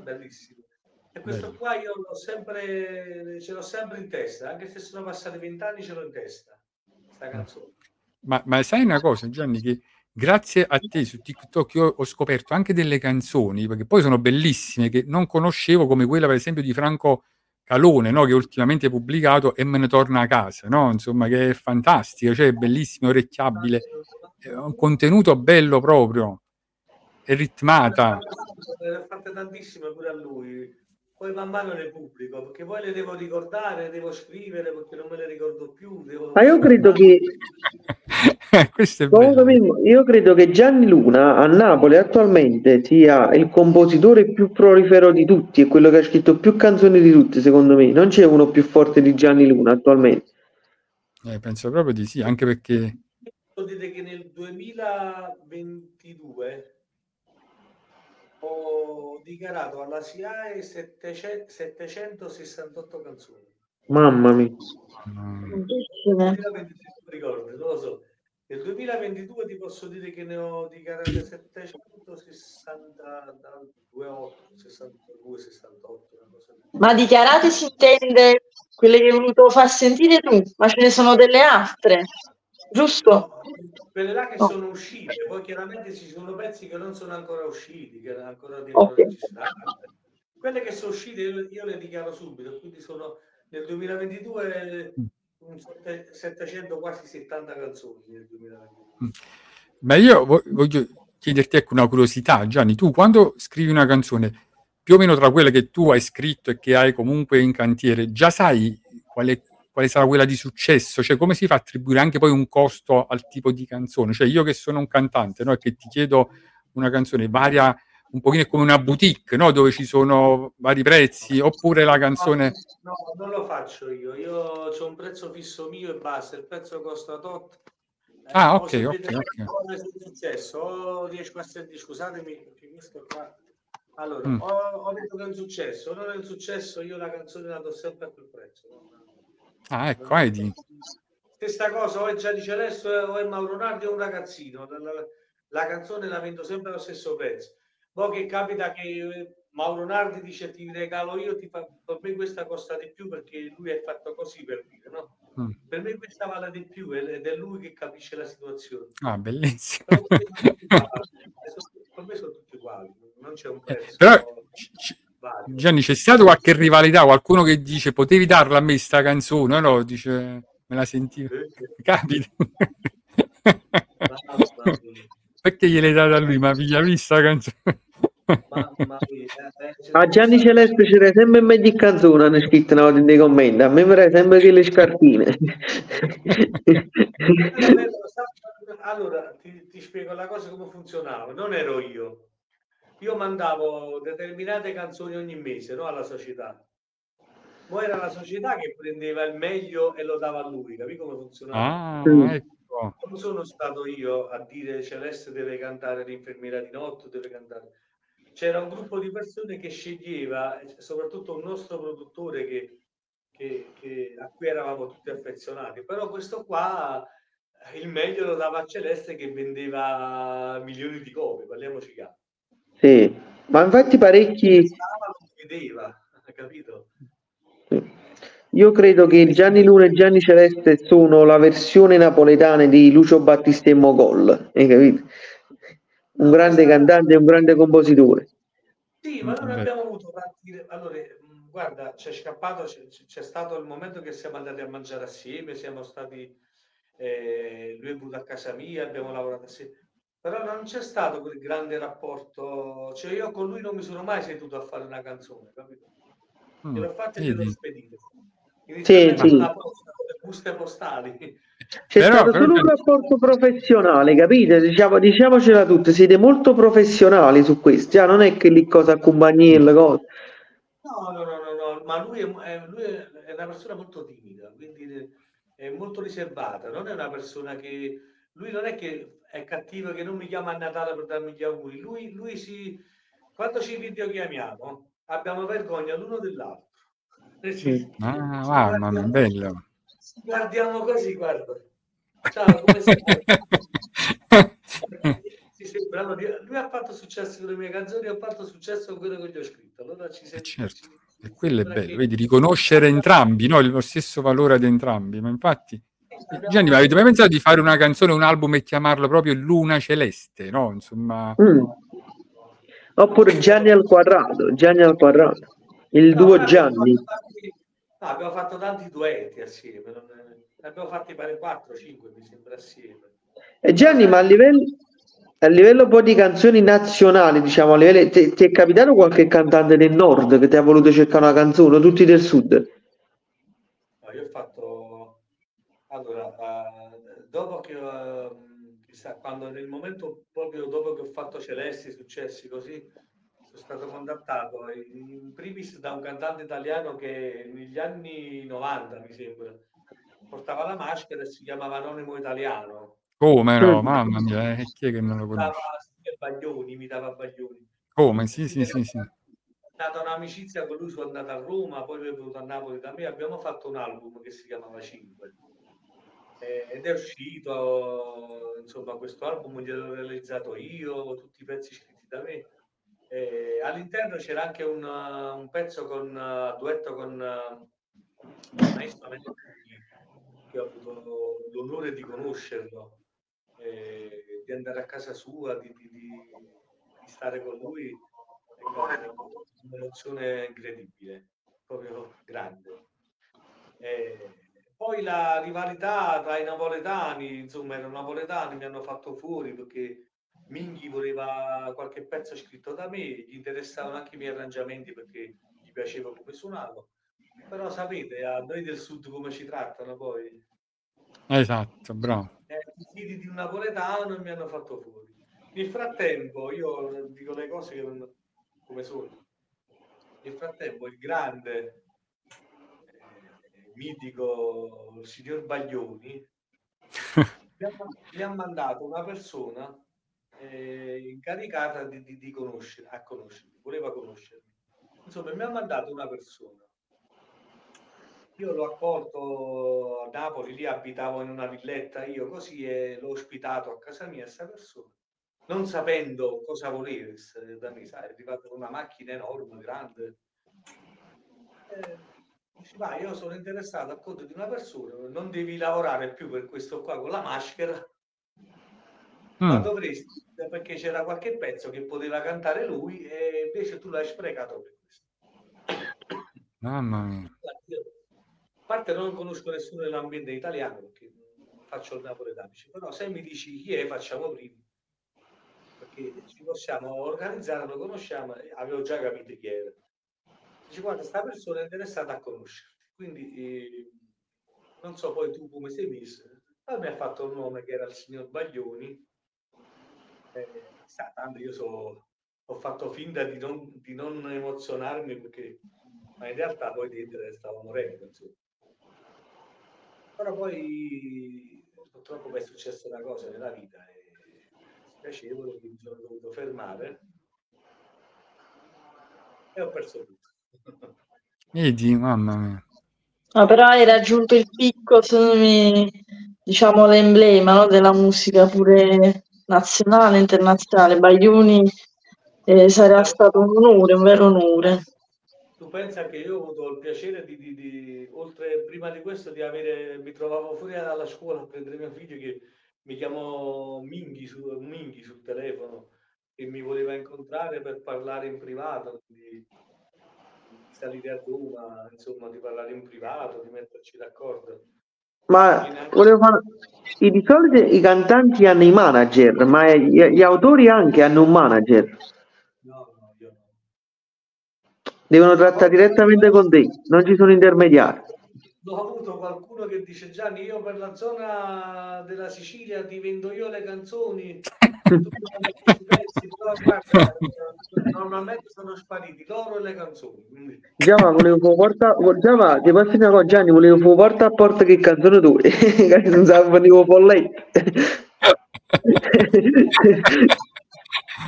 Bellissimo. E questo Bello. qua io l'ho sempre, ce l'ho sempre in testa, anche se sono passati vent'anni ce l'ho in testa, questa Mm. canzone. Ma, ma sai una cosa, Gianni, che grazie a te su TikTok io ho scoperto anche delle canzoni, perché poi sono bellissime, che non conoscevo, come quella per esempio di Franco Calone, no? che ultimamente hai pubblicato e me ne torna a casa, no? insomma, che è fantastica, cioè è bellissima, orecchiabile, è un contenuto bello proprio, è ritmata. Ne ho fatte tantissime pure a lui. Poi man mano le pubblico, perché poi le devo ricordare, le devo scrivere perché non me le ricordo più. devo- Ma io credo che Questo è Comunque, bello. Mimmo, io credo che Gianni Luna a Napoli attualmente sia il compositore più prolifero di tutti, è quello che ha scritto più canzoni di tutti, secondo me. Non c'è uno più forte di Gianni Luna attualmente. Eh, penso proprio di sì, anche perché dire che nel 2022 ho dichiarato alla SIAE 700 768 canzoni. Mamma mia. 2023 non ricordo, non lo so. Nel 2022 ti posso dire che ne ho dichiarate 762, 62, 68, una cosa del Ma dichiarate si intende quelle che hai voluto far sentire tu, ma ce ne sono delle altre, giusto? Quelle là che No. sono uscite, poi chiaramente ci sono pezzi che non sono ancora usciti, che ancora devono Ok. registrare. Quelle che sono uscite io, le dichiaro subito, quindi sono nel 2022 un sette- 700 quasi 70 canzoni nel 2022. Ma io vo- voglio chiederti ecco una curiosità, Gianni, tu quando scrivi una canzone, più o meno tra quelle che tu hai scritto e che hai comunque in cantiere, già sai quale, quale sarà quella di successo? Cioè come si fa a attribuire anche poi un costo al tipo di canzone? Cioè io che sono un cantante, no, e che ti chiedo una canzone varia un pochino come una boutique, no, dove ci sono vari prezzi, oppure la canzone... No, non lo faccio io, io ho un prezzo fisso mio e basta, il prezzo costa tot. Eh, Ah, ok, ok, vede ok. come è successo, o riesco a sentire, scusatemi, questo qua... Allora, Mm. ho, ho avuto che è un successo, non è un successo, io la canzone la do sempre a quel prezzo. Ah, ecco, vedi. Stessa cosa, o è Gianni Celeste o è Mauro Nardi o un ragazzino, la, la- la canzone la vendo sempre allo stesso prezzo. Poi che capita che eh, Mauro Nardi dice ti regalo io, ti fa, per me questa costa di più perché lui è fatto così per dire, no? Mm. Per me questa vale di più ed è lui che capisce la situazione. Ah, bellissimo. Però per me sono tutti uguali, eh, non c'è un. Però c- c- vario. Gianni, c'è stata qualche rivalità? Qualcuno che dice potevi darla a me sta canzone? No, dice me la sentivo. Eh, Capita. Perché gliel'hai data a lui? Ma figlia vista canzone? mamma mia, eh, c'è A Gianni Celeste c'era sempre meglio canzone, hanno scritto una volta nei commenti. A me mi era sempre che le scarpine. Allora, ti, ti spiego la cosa come funzionava. Non ero io. Io mandavo determinate canzoni ogni mese no, alla società. Poi era la società che prendeva il meglio e lo dava a lui. Capì come funzionava? Ah, ecco. Non sono stato io a dire Celeste deve cantare l'infermiera di notte, deve cantare. C'era un gruppo di persone che sceglieva, soprattutto un nostro produttore che, che- che- a cui eravamo tutti affezionati. Però questo qua il meglio lo dava a Celeste che vendeva milioni di copie, parliamoci chiaro. Sì, ma infatti parecchi, non vedeva, capito? io credo che Gianni Luna e Gianni Celeste sono la versione napoletana di Lucio Battisti e Mogol, hai capito? Un grande cantante e un grande compositore. Sì, ma noi beh. abbiamo avuto tanti... Allora, guarda, c'è scappato, c'è, c'è stato il momento che siamo andati a mangiare assieme, siamo stati... eh, lui è venuto a casa mia, abbiamo lavorato assieme. Però non c'è stato quel grande rapporto... Cioè io con lui non mi sono mai seduto a fare una canzone, capito? Mm, Gliel'ho fatta e gliel'ho spedita. Sì, sì. con la posta, buste postali. C'è Però- stato però solo un rapporto professionale, capite? Diciamo, diciamocela tutte, siete molto professionali su questo, già non è che lì cosa accompagni le cose. No, no, no, no, no, ma lui è, è- lui è una persona molto timida, quindi è molto riservata, non è una persona che... Lui non è che è cattivo, che non mi chiama a Natale per darmi gli auguri, lui, lui si... Quando ci videochiamiamo abbiamo vergogna l'uno dell'altro. Sì. Ah, mia, guardiamo- bello. guardiamo così, guarda. Ciao, come stai? Sembrano di- Lui ha fatto successo con le mie canzoni, ho fatto successo con quello che gli ho scritto. Allora ci Eh, senti- certo, ci- e quello è bello, che- vedi, riconoscere entrambi, no? lo stesso valore ad entrambi. Ma infatti, Gianni, ma avete mai pensato di fare una canzone, un album e chiamarlo proprio Luna Celeste, no? Insomma, Mm. Oppure Gianni al quadrato, Gianni al quadrato, il No, duo Gianni. tanti- No, abbiamo fatto tanti duetti assieme, non- ne abbiamo fatti pare 4-5 mi sembra assieme. E Gianni, ma a livello, a livello poi di canzoni nazionali, diciamo, a livello, ti, ti è capitato qualche cantante del nord che ti ha voluto cercare una canzone, o tutti del sud? No, io ho fatto allora eh, dopo che eh, chissà, quando nel momento proprio dopo che ho fatto Celesti, successi così, sono stato contattato in primis da un cantante italiano che negli anni 90 mi sembra portava la maschera e si chiamava Anonimo Italiano. Come no, Mm. mamma mia, eh, chi è che non lo conosce? Baglioni, imitava Baglioni. Come? Sì, sì, sì, sì. È nata un'amicizia con lui, sono andato a Roma, poi è venuto a Napoli da me, abbiamo fatto un album che si chiamava 5 ed è uscito, insomma, questo album gliel'ho realizzato io, tutti i pezzi scritti da me. E all'interno c'era anche un, un pezzo con uh, duetto con uh, il maestro che ho avuto l'onore di conoscerlo, e di andare a casa sua, di, di- di- di stare con lui. È un'emozione incredibile, proprio grande. E poi la rivalità tra i napoletani, insomma, erano napoletani, mi hanno fatto fuori perché Minghi voleva qualche pezzo scritto da me, gli interessavano anche i miei arrangiamenti perché gli piaceva come suonavo. Però sapete, a noi del sud come ci trattano poi. Esatto, bravo. Eh, I figli di un napoletano mi hanno fatto fuori. Nel frattempo, io dico le cose che non- come sono. Nel frattempo, il grande, mitico signor Baglioni mi ha, mi ha mandato una persona eh, incaricata di, di, di conoscere, a conoscermi, voleva conoscermi. Insomma, mi ha mandato una persona. Io l'ho accolto a Napoli, lì abitavo in una villetta io così e l'ho ospitato a casa mia questa persona, non sapendo cosa volesse da me, sai, è arrivato con una macchina enorme, grande. Eh, "Va, io sono interessato al conto di una persona, non devi lavorare più per questo qua con la maschera, ma Mm. dovresti, perché c'era qualche pezzo che poteva cantare lui e invece tu l'hai sprecato per questo. Mamma mia. A parte non conosco nessuno nell'ambiente italiano perché faccio il napoletano, però se mi dici chi è facciamo prima, perché ci possiamo organizzare, lo conosciamo, avevo già capito chi era. Dice guarda, sta persona è interessata a conoscerti, quindi eh, non so poi tu come sei messo, poi mi ha fatto un nome che era il signor Baglioni, eh, tanto io so- ho fatto finta di non, di non emozionarmi perché ma in realtà poi dentro stavo morendo insomma. però poi purtroppo mi è successa una cosa nella vita e spiacevole che mi sono dovuto fermare e ho perso tutto Vedi, mamma mia. No, però hai raggiunto il picco, secondo me, diciamo, l'emblema, no, della musica pure nazionale, internazionale. Baglioni eh, sarà stato un onore, un vero onore. tu pensa che io ho avuto il piacere di, di- di- oltre prima di questo di avere mi trovavo fuori dalla scuola a prendere mio figlio che mi chiamò Minghi, su, Minghi sul telefono e mi voleva incontrare per parlare in privato di, di salire a Roma insomma di parlare in privato di metterci d'accordo Ma volevo fare... i- Di solito i cantanti hanno i manager, ma gli, gli autori anche hanno un manager. no no io no Devono trattare direttamente con te, non ci sono intermediari. Ho avuto qualcuno che dice Gianni, io per la zona della Sicilia ti vendo io le canzoni. Tu mi metti i pezzi, però guarda, normalmente sono spariti loro e le canzoni. quindi- Già, ma volevo portare... Già, ma ti posso dire una cosa, Gianni, volevo portare a porta che canzone tu, che non sapevo venivo folletto.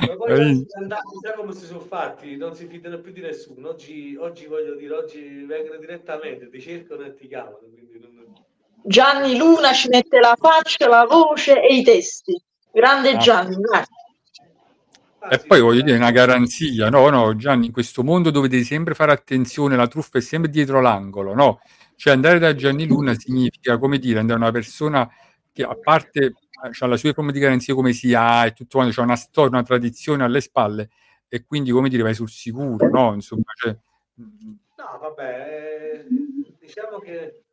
Ma poi cantanti, sai come si sono fatti? Non si fidano più di nessuno. Oggi, oggi voglio dire, oggi vengono direttamente, ti cercano e ti chiamano. Non- Gianni Luna ci mette la faccia, la voce e i testi. Grande Ah. Gianni, dai. E poi voglio dire, una garanzia, no, no, Gianni, in questo mondo dove devi sempre fare attenzione, la truffa è sempre dietro l'angolo, no? Cioè andare da Gianni Luna significa, come dire, andare da una persona che a parte ha le sue forme di garanzia come si ha e tutto quanto, c'è una storia, una tradizione alle spalle e quindi, come dire, vai sul sicuro, no? Insomma, cioè, No, vabbè, eh, diciamo che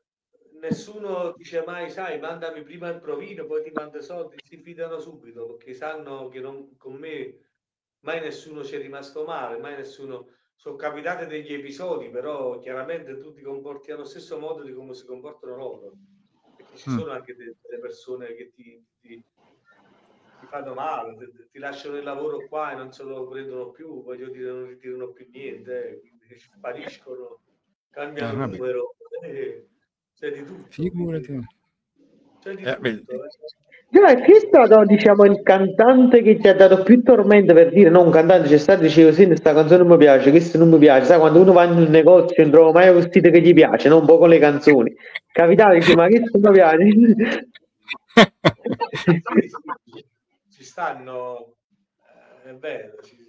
nessuno dice mai, sai, mandami prima il provino, poi ti mando i soldi, si fidano subito perché sanno che non- con me mai nessuno ci è rimasto male, mai nessuno... Sono capitati degli episodi, però chiaramente tu ti comporti allo stesso modo di come si comportano loro. Perché ci Mm. sono anche de- delle persone che ti, ti- ti fanno male, ti, ti lasciano il lavoro qua e non se lo prendono più, voglio dire, non ritirano più niente, eh, quindi spariscono, cambiano vabbè. numero, eh, c'è di tutto. Figurati. C'è di Eh, tutto. Già, chi è stato, diciamo, il cantante che ti ha dato più tormento per dire, no, un cantante c'è stato, dicevo, sì, questa canzone non mi piace, questo non mi piace, sai, quando uno va in un negozio e non trova mai un vestito che gli piace, no, un po' con le canzoni. Capitava, dice, ma questo non mi piace. Ci stanno, eh, è vero. ci- ci-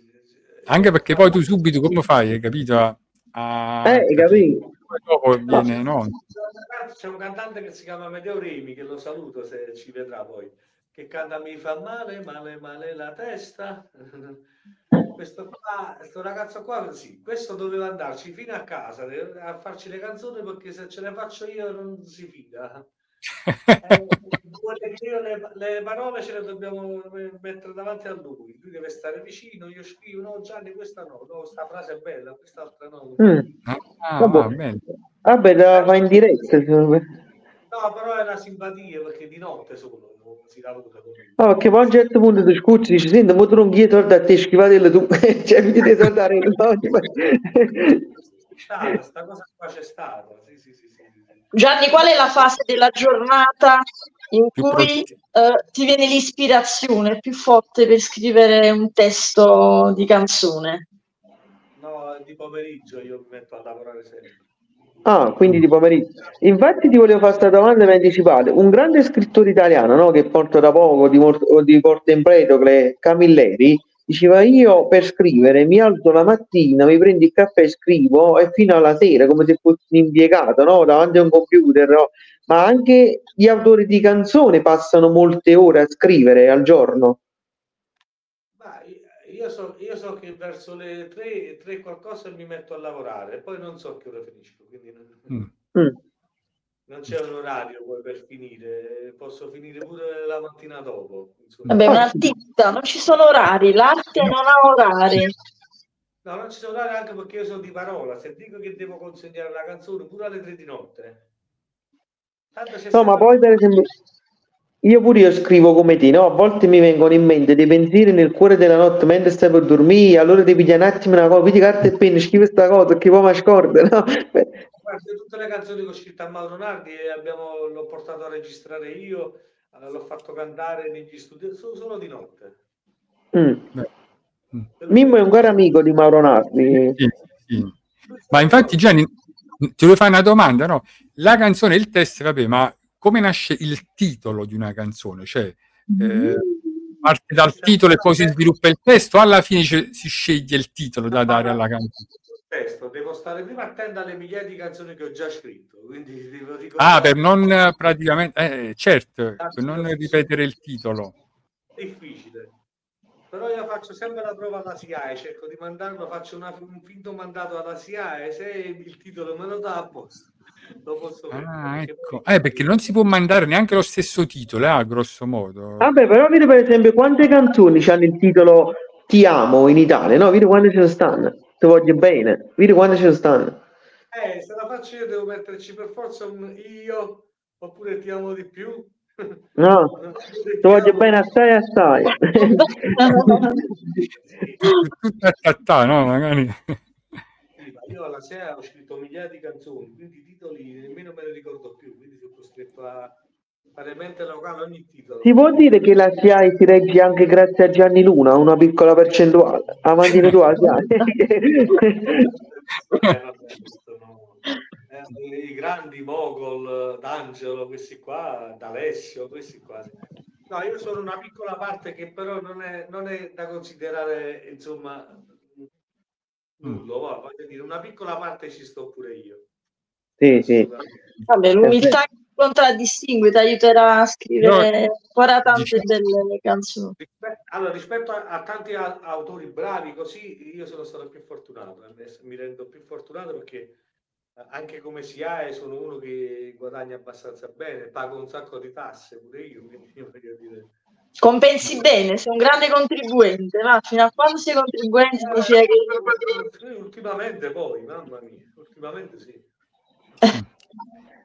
Anche perché poi tu subito come fai, hai capito? A, a- Eh, hai capito? Poi dopo viene, no? C'è un cantante che si chiama Medeo Remi, che lo saluto se ci vedrà poi, che canta Mi fa male, male, male la testa. Questo qua, questo ragazzo qua, sì, questo doveva andarci fino a casa a farci le canzoni perché se ce le faccio io non si fida. Eh, io le, le parole ce le dobbiamo mettere davanti a lui. Lui deve stare vicino. Io scrivo: No, Gianni, questa no, no, sta frase è bella, quest'altra no. Mm. Ah, Vabbè. va bene. Vabbè, la fa in diretta. No, però è una simpatia perché di notte solo non si lavora con lui. No, perché poi a un certo punto ti scuzzi, dici, senti, mo tu non chiedi soldi a te, schivatelo tu, cioè, mi dite soldare no, stata, sta cosa qua c'è stata. Sì, sì, sì, sì. Gianni, qual è la fase della giornata in Più cui eh, ti viene l'ispirazione più forte per scrivere un testo di canzone? No, di pomeriggio io mi metto a lavorare sempre. Ah, quindi di pomeriggio. Infatti ti volevo fare questa domanda mi anticipate. Un grande scrittore italiano, no, che porto da poco di, Mor- di Porto Empedocle, Camilleri, diceva io per scrivere mi alzo la mattina, mi prendo il caffè e scrivo e fino alla sera, come se fossi un impiegato, no, davanti a un computer, no? Ma anche gli autori di canzoni passano molte ore a scrivere al giorno. Ma io so, io so che verso le 3, 3 qualcosa mi metto a lavorare, poi non so che ora finisco, quindi non, Mm. Mm. non c'è un orario poi per finire, posso finire pure la mattina dopo. insomma. Vabbè, un artista, non ci sono orari, l'arte non ha orari. No, non ci sono orari anche perché io sono di parola, se dico che devo consegnare la canzone pure alle 3 di notte. No, ma poi per esempio, io pure io scrivo come te, no? A volte mi vengono in mente dei pensieri nel cuore della notte mentre stai per dormire, allora ti piglia un attimo una cosa, vedi carta e penna, scrivi questa cosa perché poi mi scordo, no? Guarda, tutte le canzoni che ho scritto a Mauro Nardi e abbiamo, l'ho portato a registrare io, eh, l'ho fatto cantare negli studi, solo, solo di notte. Mm. Mm. Mimmo è un caro amico di Mauro Nardi. Sì, sì. Ma infatti Gianni, ti volevo fare una domanda, no? La canzone, il testo, vabbè, ma come nasce il titolo di una canzone? Cioè, eh, parte dal titolo e poi si sviluppa il testo, alla fine ci- si sceglie il titolo da dare alla canzone. testo, devo stare prima attento alle migliaia di canzoni che ho già scritto, quindi devo Ah, ricordare per non eh, praticamente, eh, certo, per non ripetere il titolo. difficile. Però io faccio sempre la prova alla SIAE, cerco di mandarlo, faccio una- un finto mandato alla SIAE, se il titolo me lo dà a posto, lo posso Ah, ecco. poi- Eh, perché non si può mandare neanche lo stesso titolo, eh, a grosso modo. Vabbè, però vedi per esempio quante canzoni hanno il titolo Ti amo in Italia, no? Vedi quante ce ne stanno, ti voglio bene, vedi quante ce ne stanno. Eh, se la faccio io devo metterci per forza un io, oppure ti amo di più. No, ti voglio bene assai assai. Tutto a tattà, no? Magari. Io alla sera ho scritto migliaia di canzoni, quindi i titoli nemmeno me ne ricordo più, quindi sono costretto a fare mente locale ogni titolo. Si può dire che la SIAE si regge anche grazie a Gianni Luna, una piccola percentuale. Avanti tu la SIAE. Vabbè, questo no. Eh, I grandi Mogol, D'Angelo, questi qua, D'Alessio, questi qua. No, io sono una piccola parte che però non è, non è da considerare, insomma, nullo, va, voglio dire, una piccola parte ci sto pure io. Sì, sì. Vabbè, l'umiltà in contraddistingue, ti aiuterà a scrivere ancora tante diciamo- belle canzoni. Rispe- Allora, rispetto a, a tanti a- autori bravi così, io sono stato più fortunato. Adesso mi rendo più fortunato perché eh, anche come SIAE sono uno che guadagna abbastanza bene, pago un sacco di tasse pure io, quindi voglio dire. Compensi bene, sei un grande contribuente, ma fino a quando sei contribuente significa che... Sì, Ultimamente poi, mamma mia, ultimamente sì.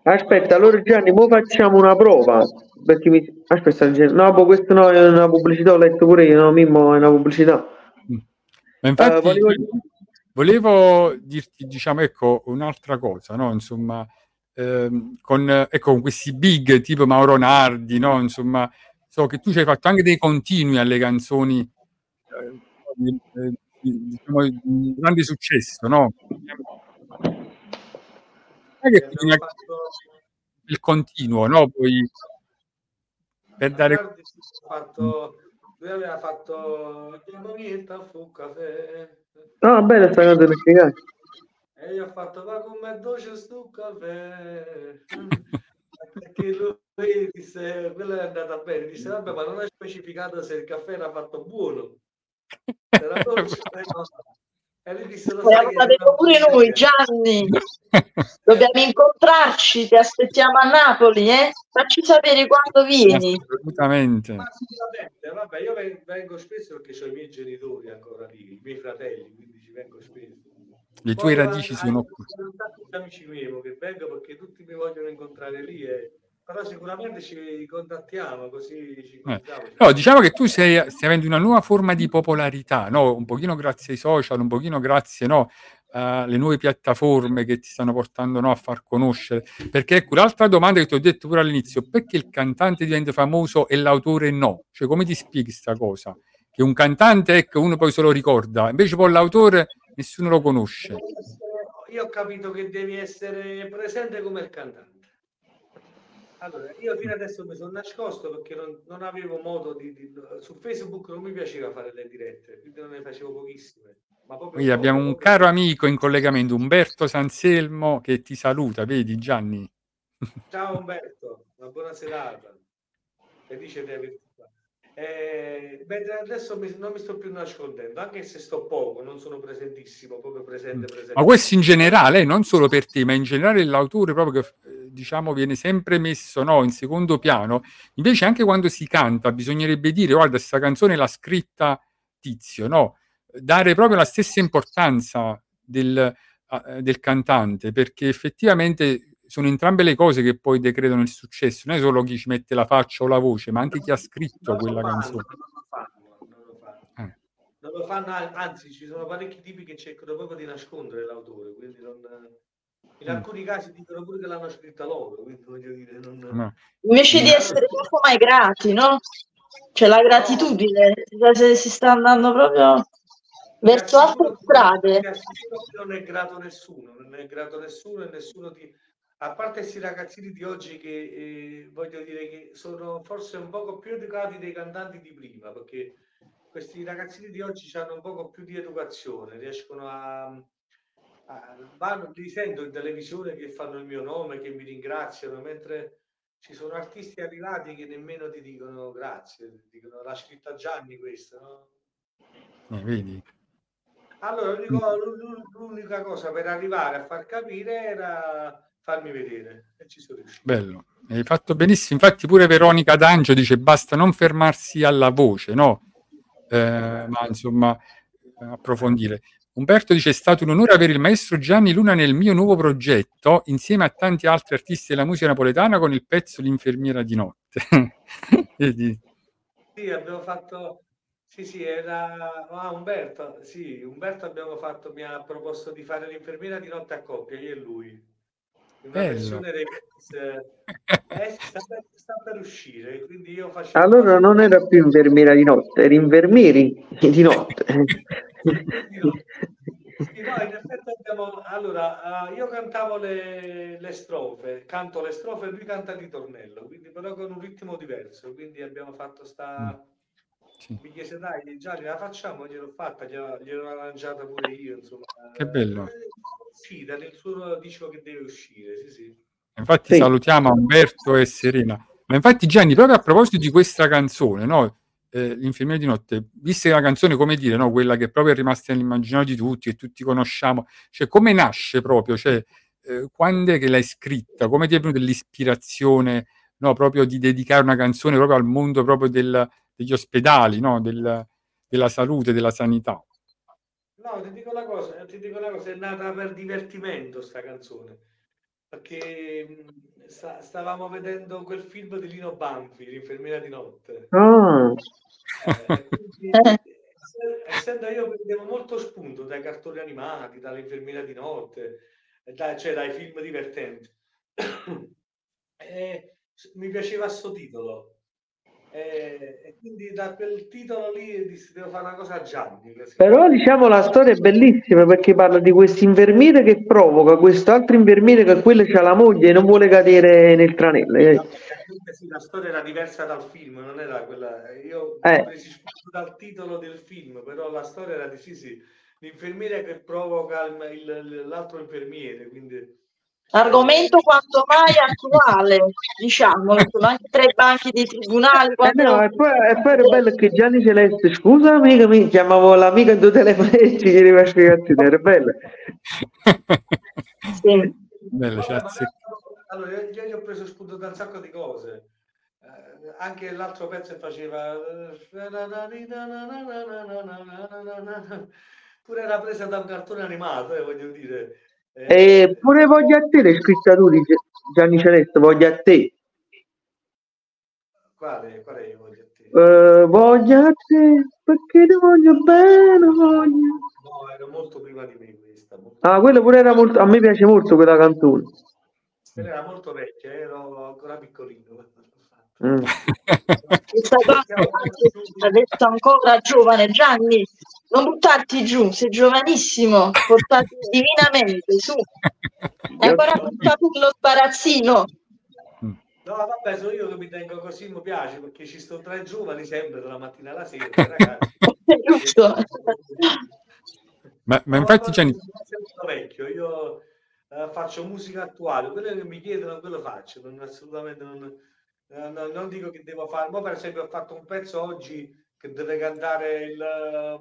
Aspetta, allora Gianni, mo facciamo una prova. Perché mi... Aspetta, no, boh, questo no, è una pubblicità, ho letto pure io, no, Mimmo, è una pubblicità. Ma infatti Eh, volevo- volevo dirti, diciamo, ecco, un'altra cosa, no? Insomma, ehm, con, ecco, con questi big tipo Mauro Nardi, no? Insomma, so che tu ci hai fatto anche dei continui alle canzoni, eh, di, eh, di- diciamo, di grande successo, no? È che bisogna fatto, il continuo, no? Poi per dare... Fatto, lui aveva fatto fu caffè. No, bella sta spiegare. E io ho fatto va con me dolce sto caffè. Perché lui disse, quella è andata bene, disse vabbè ma non hai specificato se il caffè era fatto buono. Era dolce, no. E lui disse lo sai non- pure noi, Gianni. Dobbiamo incontrarci, ti aspettiamo a Napoli, eh? Facci sapere quando vieni. Assolutamente. Vabbè, io ven- vengo spesso perché ho i miei genitori ancora lì, i miei fratelli, quindi ci vengo spesso. Le tue Poi radici anche- sono qui. di amici miei che vengo perché tutti mi vogliono incontrare lì, e- però sicuramente ci contattiamo così ci incontriamo. No, diciamo che tu sei, stai avendo una nuova forma di popolarità, no? Un pochino grazie ai social, un pochino grazie, no? alle nuove piattaforme che ti stanno portando no, a far conoscere. Perché ecco, l'altra domanda che ti ho detto pure all'inizio, perché il cantante diventa famoso e l'autore no? Cioè, come ti spieghi questa cosa? Che un cantante, ecco, uno poi se lo ricorda, invece poi l'autore nessuno lo conosce. Io ho capito che devi essere presente come il cantante. Allora, io fino adesso mi sono nascosto perché non, non avevo modo di, di- Su Facebook non mi piaceva fare le dirette, quindi non ne facevo pochissime. Ma Quindi abbiamo un caro amico in collegamento, Umberto Sanselmo, che ti saluta, vedi Gianni? Ciao Umberto, una buona serata. Felice di averti. Eh, mentre adesso mi- non mi sto più nascondendo, anche se sto poco, non sono presentissimo, proprio presente, presente. Ma questo in generale, non solo per te, ma in generale l'autore proprio che eh, diciamo viene sempre messo no, in secondo piano. Invece anche quando si canta bisognerebbe dire guarda, questa canzone l'ha scritta Tizio, no? Dare proprio la stessa importanza del, del cantante, perché effettivamente sono entrambe le cose che poi decretano il successo, non è solo chi ci mette la faccia o la voce, ma anche chi ha scritto Non quella fanno, canzone. Non lo fanno, non lo fanno. Eh. Non lo anzi, ci sono parecchi tipi che cercano proprio di nascondere l'autore, quindi non... In Mm. alcuni casi dicono pure che l'hanno scritta loro, quindi voglio dire, non... No. Invece di essere troppo mai grati, no? C'è la gratitudine, cioè, se si sta andando proprio verso altre strade. Non è grato nessuno, non è grato nessuno e nessuno ti... A parte questi ragazzini di oggi che eh, voglio dire che sono forse un poco più educati dei cantanti di prima, perché questi ragazzini di oggi hanno un poco più di educazione, riescono a... a vanno, li sento in televisione che fanno il mio nome, che mi ringraziano, mentre ci sono artisti arrivati che nemmeno ti dicono grazie, ti dicono l'ha scritta Gianni questa, no? Eh, vedi? Allora, l'unica cosa per arrivare a far capire era farmi vedere e ci sono riuscito. Bello, hai fatto benissimo. Infatti, pure Veronica D'Angio dice: basta non fermarsi alla voce, no? Eh, ma insomma, eh, approfondire. Umberto dice: È stato un onore avere il maestro Gianni Luna nel mio nuovo progetto, insieme a tanti altri artisti della musica napoletana, con il pezzo L'infermiera di notte. Vedi? Sì, abbiamo fatto. Sì, sì, era. Ah, Umberto, sì, Umberto abbiamo fatto, mi ha proposto di fare l'infermiera di notte a coppia, io e lui. Una Bello. versione remix. eh, sta, per, sta per uscire, quindi io facevo. Allora non era più infermiera di notte, era infermieri di notte. Sì, no, in effetti abbiamo. Allora, eh, io cantavo le, le strofe, canto le strofe e lui canta il ritornello, quindi però con un ritmo diverso. Quindi abbiamo fatto sta. Sì. Mi chiese, dai, Gianni, la facciamo? Gliel'ho fatta, gliela- gliel'ho arrangiata pure io, insomma. Che bello. Eh, Uscita, nel suo disco che deve uscire, sì, sì. Infatti Sì. salutiamo Umberto e Serena. Ma infatti Gianni, proprio a proposito di questa canzone, no? Eh, L'infermiera di notte, vista che la canzone, come dire, no? quella che proprio è rimasta nell'immaginario di tutti, che tutti conosciamo, cioè come nasce proprio, cioè, eh, quando è che l'hai scritta, come ti è venuta l'ispirazione no? proprio di dedicare una canzone proprio al mondo proprio del- degli ospedali, no? Del- della salute, della sanità? No, ti dico una cosa, ti dico una cosa, è nata per divertimento sta canzone, perché sta- stavamo vedendo quel film di Lino Banfi, L'infermiera di notte. Ah, Eh, quindi, ess- essendo io prendevo molto spunto dai cartoni animati, dall'infermiera di notte, eh, da- cioè dai film divertenti. E s- mi piaceva sto titolo. E, e quindi da quel titolo lì dissi devo fare una cosa a Gianni. però diciamo la storia è bellissima perché parla di questo infermiere che provoca quest'altro infermiere che quello c'ha la moglie e non vuole cadere nel tranello. eh. Sì, la storia era diversa dal film, non era quella. Io Eh. ho preso dal titolo del film, però la storia era di sì, sì, l'infermiere che provoca il- il- l'altro infermiere, quindi Argomento quanto mai attuale, diciamo, insomma, anche tra i banchi dei tribunali. Eh quando- no, e poi, e poi era bello che Gianni Celeste, scusa amica, mi chiamavo l'amica in due telefono e ci chiedeva spiegazioni, era bello. Sì. Bella, cioè, Allora, io, gli ho preso spunto da un sacco di cose. Eh, anche l'altro pezzo faceva pure era presa da un cartone animato, eh, voglio dire. Eh, E pure voglio a te l'hai scritta tu di Gi- Gianni Celeste, voglio a te. quale, quale io voglio a te? Eh, voglio a te perché ti voglio bene, voglio. No, era molto prima di me questa, Ah, quella pure era molto, a me piace molto quella canzone. quella era molto vecchia, ero ancora piccolino. Mm. Questa cosa adesso ancora giovane Gianni non buttarti giù sei giovanissimo portati divinamente su hai ancora buttato lo sbarazzino No, vabbè, sono io che mi tengo così, mi piace perché ci sto tra i giovani sempre dalla mattina alla sera, ragazzi. giusto Ma, ma No, infatti sempre vecchio, io eh, faccio musica attuale, quello che mi chiedono quello faccio, non, assolutamente non, eh, no- non dico che devo fare. Ma per esempio ho fatto un pezzo oggi che deve cantare il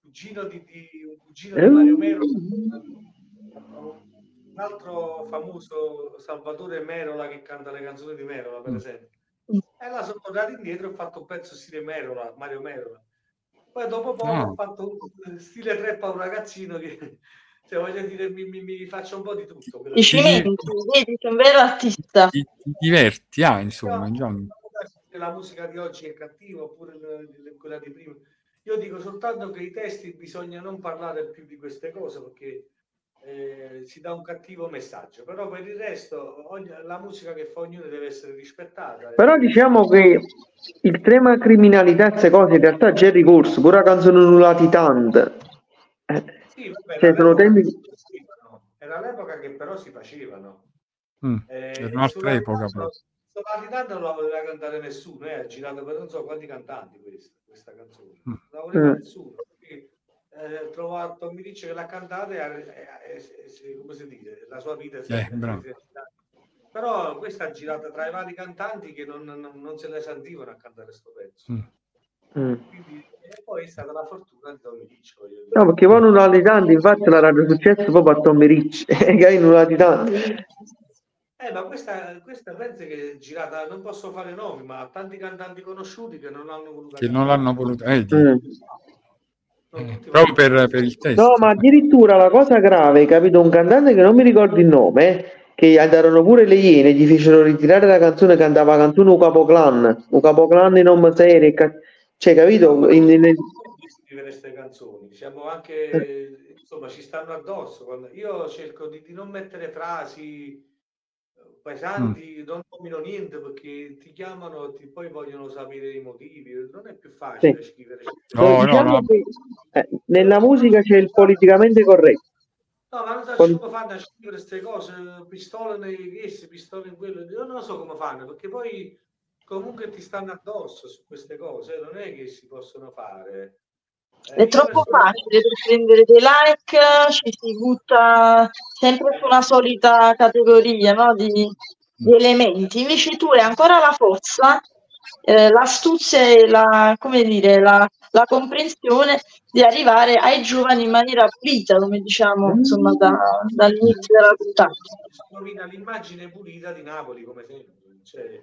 cugino di, di- un cugino di Mario Mero, un altro famoso Salvatore Merola che canta le canzoni di Merola, per Mm. esempio. E là sono tornato indietro e ho fatto un pezzo stile Merola, Mario Merola. Poi dopo poco Ah. ho fatto un stile trap a un ragazzino che, cioè, voglio dire, mi, mi- mi faccio un po' di tutto. quello i che- cimenti vedi sei un vero artista ti, ti diverti, ah, No, insomma, Gianni. che la musica di oggi è cattiva oppure quella di prima. Io dico soltanto che i testi bisogna non parlare più di queste cose perché eh, si dà un cattivo messaggio, però per il resto ogni- la musica che fa ognuno deve essere rispettata. Però diciamo che il tema criminalità e queste cose in realtà c'è ricorso, pure la canzone Nullati Tant. Eh, Sì, vabbè, cioè, era sono l'epoca temi... Era l'epoca che però si facevano. Mm, Eh, Era un'altra epoca Titano- sulla Titano non la voleva cantare nessuno, eh, ha girato per non so quanti cantanti questa, questa canzone. Mm. Non la voleva Mm. nessuno. perché, Eh, trovato Tommy Ricci che l'ha cantata e, e- e- come si dice, la sua vita si Eh, bravo. si è girata. Però questa ha girato tra i vari cantanti che non, non- non se ne sentivano a cantare questo pezzo. Mm. Mm. Quindi, e poi è stata la fortuna di Tommy Ricci. No, perché poi Nullati Tant, infatti la radio successo proprio a Tommy Ricci, che hai Nullati Tant. Eh, ma questa, questa penso che è girata, non posso fare nomi, ma tanti cantanti conosciuti che non l'hanno voluta Che non l'hanno voluto, eh. Non eh, proprio per, per il testo. No, ma addirittura la cosa grave, capito? Un cantante che non mi ricordo il nome, eh, che andarono pure le Iene, gli fecero ritirare la canzone, cantava la canzone Un Capoclan, Un Capoclan in nome serie, cioè, capito? In- in- scrivere queste canzoni, siamo anche, insomma, ci stanno addosso. Quando- io cerco di, di non mettere frasi pesanti, non nomino niente perché ti chiamano e poi vogliono sapere i motivi. Non è più facile Sì. scrivere. No, no, diciamo no. che eh, nella musica c'è il politicamente corretto. No, ma non so Quando- come fanno a scrivere queste cose, pistole nei questo, pistole in quello, io non so come fanno, perché poi comunque ti stanno addosso su queste cose, non è che si possono fare. Eh, È io troppo facile per prendere dei like, ci si butta sempre su una solita categoria, no, di, di elementi. Invece tu hai ancora la forza, eh, l'astuzia e la, come dire, la, la comprensione di arrivare ai giovani in maniera pulita, come diciamo, insomma, da- dall'inizio della puntata. l'immagine pulita di Napoli come sempre. Cioè,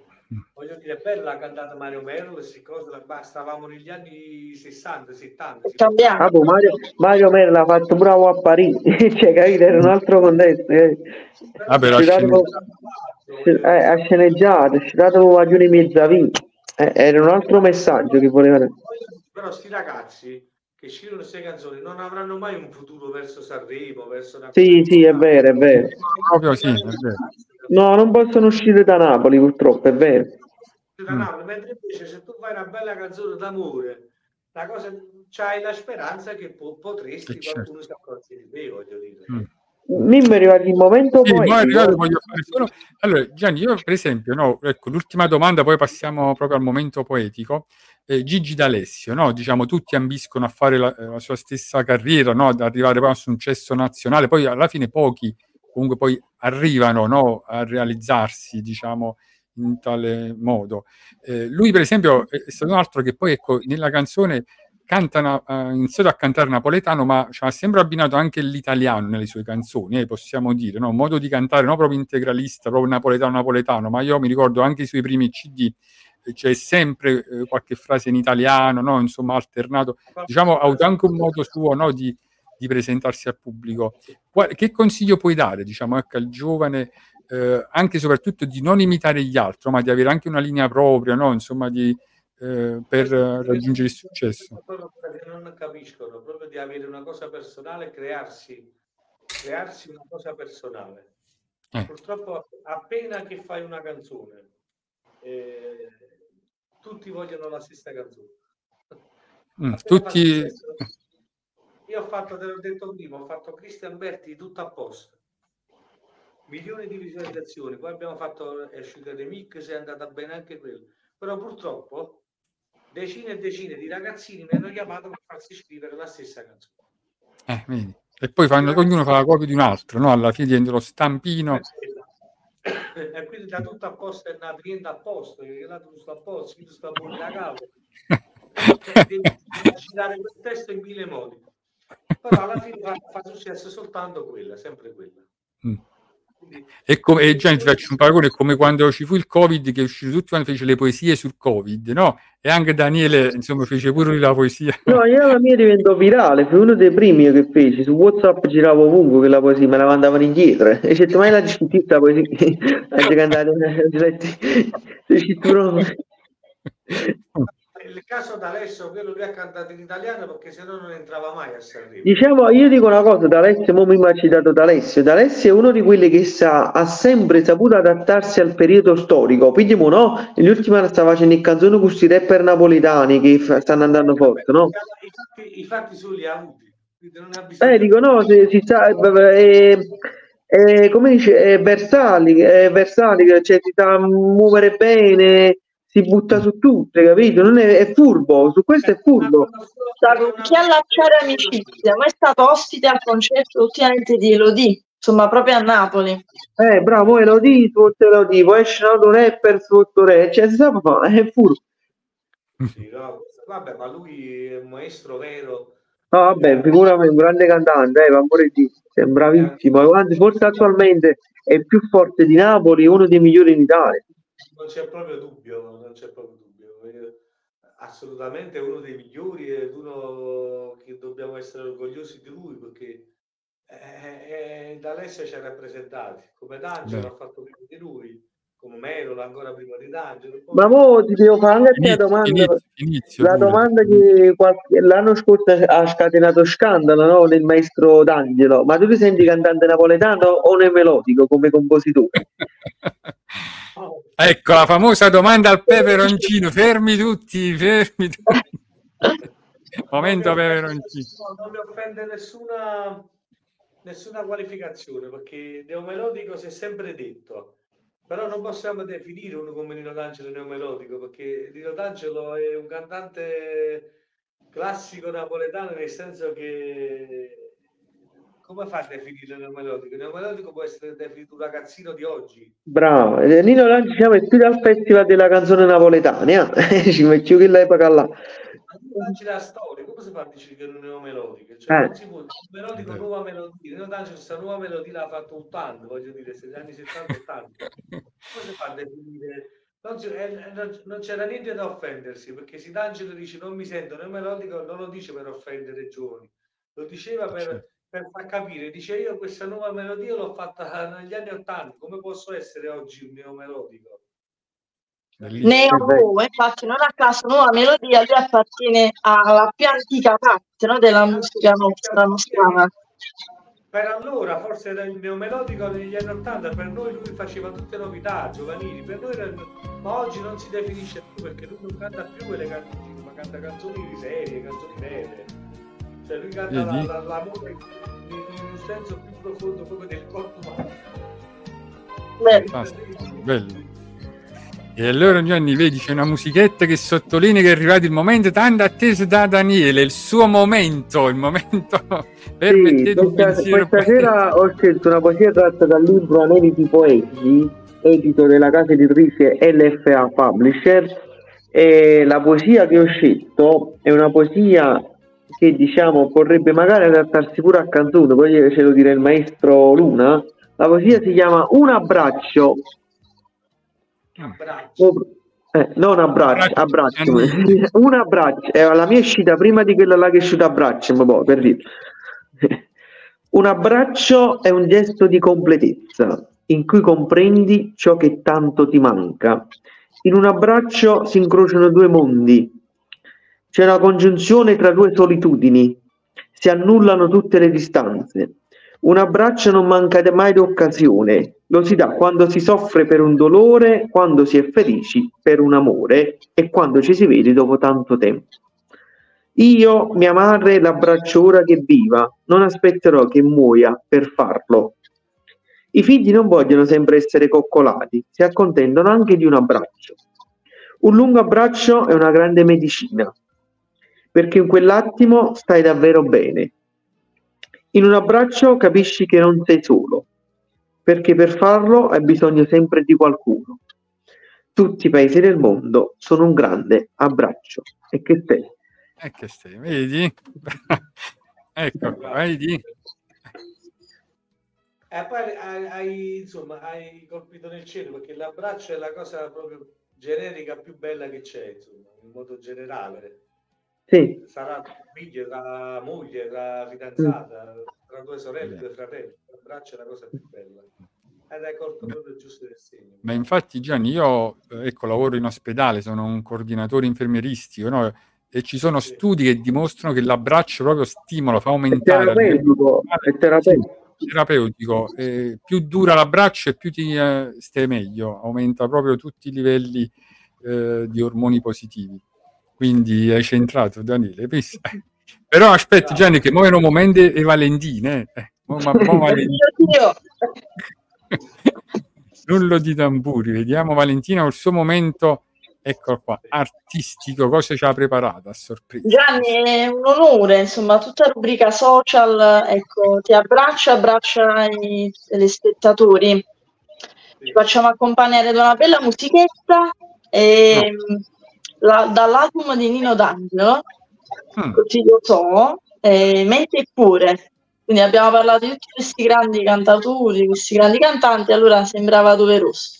voglio dire, bella la cantata Mario Melo, queste cose, ma stavamo negli anni 60, 70. È cambiato. Ah, boh, Mario, Mario Mer l'ha fatto bravo a Parigi, cioè, capito? Era un altro contesto. Eh. Vabbè, la Citato- eh, ha sceneggiato, è citato a Giuni Mezzavì. Eh, era un altro messaggio che voleva dare. Però sti ragazzi che scrivono queste canzoni non avranno mai un futuro verso Sanremo, verso una Sì, sì, è vero, è vero. Proprio sì, è vero. No, non possono uscire da Napoli, purtroppo, è vero. da Napoli, mentre invece se tu fai una bella canzone d'amore, la cosa c'hai la speranza che po- potresti Eh, certo. qualcuno si accorge di te, voglio dire. Mm. Mi è arrivato il momento Sì, poi. arrivato, voglio fare solo... Allora, Gianni, io per esempio, no, ecco, l'ultima domanda, poi passiamo proprio al momento poetico. Eh, Gigi D'Alessio, no? Diciamo, tutti ambiscono a fare la, la sua stessa carriera, no? Ad arrivare poi a un successo nazionale, poi alla fine pochi comunque poi arrivano, no? A realizzarsi, diciamo, in tale modo. Eh, lui, per esempio, è stato un altro che poi, ecco, nella canzone canta una- ha iniziato a cantare napoletano, ma ci ha sempre abbinato anche l'italiano nelle sue canzoni, eh, possiamo dire, no? un modo di cantare non proprio integralista, proprio napoletano-napoletano, ma io mi ricordo anche i suoi primi CD, eh, c'è sempre eh, qualche frase in italiano, no? insomma, alternato, diciamo, ha avuto anche un modo suo no? di, di presentarsi al pubblico. Qua- che consiglio puoi dare, diciamo, ecco, al giovane, eh, anche e soprattutto di non imitare gli altri, ma di avere anche una linea propria, no? insomma, di, eh, per raggiungere il successo? Non capiscono, proprio di avere una cosa personale, crearsi, crearsi una cosa personale. Eh. Purtroppo appena che fai una canzone, eh, tutti vogliono la stessa canzone. Mm, tutti... questo- Io ho fatto, te l'ho detto prima, ho fatto Christian Berti tutto a posto. Milioni di visualizzazioni, poi abbiamo fatto, uscito The Mix, è andata bene anche quello. Però purtroppo decine e decine di ragazzini mi hanno chiamato per farsi scrivere la stessa canzone. Eh, vedi. E poi fanno, ognuno fa la copia di un altro, no? Alla fine diventa lo stampino. E quindi da tutto a posto è nato niente a posto, perché là tu sta a posto, quindi sta buono da capo. Devi girare quel testo in mille modi. Però alla fine fa, fa successo soltanto quella, sempre quella. Mm. Quindi, E, come, e Gianni, ti faccio un paragone, è come quando ci fu il Covid, che uscì tutti quanti fece le poesie sul Covid, no? E anche Daniele, insomma, fece pure la poesia. No, io la mia diventò virale, fu uno dei primi che feci, su Whatsapp giravo ovunque quella poesia, me la mandavano indietro. E dicevo, ma la sentita poesia? Hai cantato, se ci trovo. il caso d'Alessio, quello lui ha cantato in italiano perché se no non entrava mai a Sanremo. Diciamo, io dico una cosa, D'Alessio, mo mi ha citato D'Alessio, D'Alessio è uno di quelli che sa, ha sempre saputo adattarsi al periodo storico, quindi mo no, ultimi anni sta facendo le canzoni con questi rapper napoletani che fa- stanno andando forte, no? I fatti, i fatti su li ha avuti. Eh, dico no, si, si sa, è, è- come dice, è Versali, è Versali, cioè si sa muovere bene, si butta su tutte, capito? Non è, è furbo, su questo è furbo. Con chi allacciare amicizia, ma è stato ospite al concerto ultimamente di Elodie, insomma proprio a Napoli. Eh, bravo, Elodie, sotto Elodie, poi esce un altro rapper sotto re, cioè si sa è furbo. Sì, no, vabbè, ma lui è un maestro vero. No, vabbè, figuramente un grande cantante, eh, amore di è bravissimo, anzi forse attualmente è il più forte di Napoli, uno dei migliori in Italia. Non c'è proprio dubbio, non c'è proprio dubbio. Eh, Assolutamente è uno dei migliori ed uno che dobbiamo essere orgogliosi di lui perché eh, eh, da Alessio ci ha rappresentati, come D'Angelo Beh. ha fatto prima di lui, come Merola ancora prima di D'Angelo. poi- Ma mo ti devo fare anche te la Inizio, domanda. inizio, inizio La domanda che qualche- l'anno scorso ha scatenato scandalo no? nel maestro D'Angelo, ma tu ti senti cantante napoletano o nel melodico come compositore? Oh, Ecco la famosa domanda al peperoncino, fermi tutti, fermi tutti. Momento peperoncino. Non mi offende nessuna, nessuna qualificazione perché neomelodico si è sempre detto, però non possiamo definire uno come Nino D'Angelo neomelodico perché Nino D'Angelo è un cantante classico napoletano nel senso che come fa a definire il neomelodico? Il neomelodico può essere definito un ragazzino di oggi. Bravo, Eh, Nino Lanci siamo più dal festival della canzone napoletana, eh? ci metto che l'epoca là. La storia, come si fa a dire che è un neomelodico? Cioè, Eh. non si può melodico, nuova melodia. Nino Dancio questa nuova melodia l'ha fatto un tanto, voglio dire, negli anni 70 80. Come si fa a definire? Non, si- eh, non- non c'era niente da offendersi, perché si D'Angelo dice non mi sento neomelodico, non lo dice per offendere i giovani, lo diceva per, per far capire, dice io questa nuova melodia l'ho fatta negli anni 80, come posso essere oggi un neomelodico? Neo, infatti non a caso nuova melodia, lui appartiene alla più antica parte no, della musica nostra nostrana. Per allora forse era il neomelodico negli anni 80, per noi lui faceva tutte novità giovanili, per noi era- ma oggi non si definisce più perché lui non canta più quelle canzoni, ma canta canzoni di serie, canzoni vere. Cioè lui canta la- la- l'amore in, in un senso più profondo proprio del corpo umano. Fantastico, bello. E allora Gianni, vedi, c'è una musichetta che sottolinea che è arrivato il momento tanto atteso da Daniele, il suo momento, il momento per Sì, mettete un questa, pensiero questa sera ho scelto una poesia tratta dal libro Aneliti Poetici, edito della casa editrice LFA Publisher. E la poesia che ho scelto è una poesia che diciamo potrebbe magari adattarsi pure a canzone, poi ce lo dirà il maestro Luna. La poesia si chiama Un abbraccio. Abbraccio. Eh, non abbraccio, Abbraccio. abbraccio. Un abbraccio. Eh, la mia è uscita prima di quella là che è uscita abbraccio, ma poi, per dire. Un abbraccio è un gesto di completezza in cui comprendi ciò che tanto ti manca. In un abbraccio si incrociano due mondi, c'è una congiunzione tra due solitudini, si annullano tutte le distanze. Un abbraccio non manca mai d'occasione, lo si dà quando si soffre per un dolore, quando si è felici per un amore e quando ci si vede dopo tanto tempo. Io, mia madre, l'abbraccio ora che viva, non aspetterò che muoia per farlo. I figli non vogliono sempre essere coccolati, si accontentano anche di un abbraccio. Un lungo abbraccio è una grande medicina, perché in quell'attimo stai davvero bene. In un abbraccio capisci che non sei solo, perché per farlo hai bisogno sempre di qualcuno. Tutti i paesi del mondo sono un grande abbraccio. E che sei? E che stai, vedi? ecco qua, vedi? E poi hai, hai, insomma, hai colpito nel cielo perché l'abbraccio è la cosa proprio generica più bella che c'è, insomma, in modo generale. Sì, Sarà figlio, tra moglie, tra fidanzata, tra due sorelle, due fratelli. L'abbraccio è la cosa più bella. Ed hai colto proprio il giusto del segno. Ma infatti Gianni, io eh, ecco, lavoro in ospedale, sono un coordinatore infermieristico, no? E ci sono Sì. studi che dimostrano che l'abbraccio proprio stimola, fa è aumentare livello terapeutico, è terapeutico. Sì, terapeutico. Eh, più dura l'abbraccio e più ti eh, stai meglio, aumenta proprio tutti i livelli eh, di ormoni positivi. Quindi hai centrato Daniele. visto? Però aspetta Gianni che muoiono momenti e Valentine. Eh. Mo- ma- mo Valentine. Dio, Rullo di tamburi, vediamo Valentina col suo momento, eccolo qua, artistico, cosa ci ha preparato a sorpresa? Gianni, è un onore, insomma, tutta rubrica social, ecco, ti abbraccio, abbraccia i telespettatori. Ci facciamo accompagnare da una bella musichetta e, la- dall'album di Nino D'Angelo, Mm, così lo so, eh, Mente e Cuore. Quindi abbiamo parlato di tutti questi grandi cantatori, questi grandi cantanti, allora sembrava doveroso.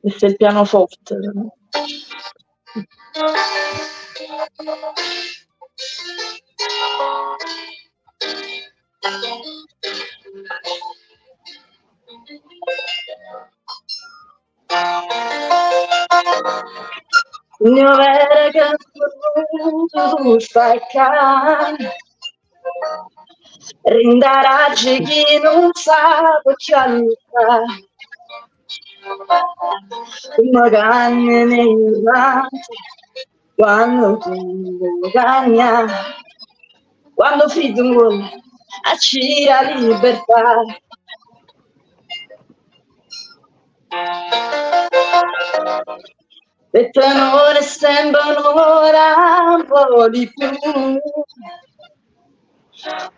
Questo è il pianoforte. Non avere che tu staccare Rindaraggi chi non sa aiutare Magari nei guanti quando tu gagna quando fido un gol a cira libertà Le tue amore sembrano ora un po' di più.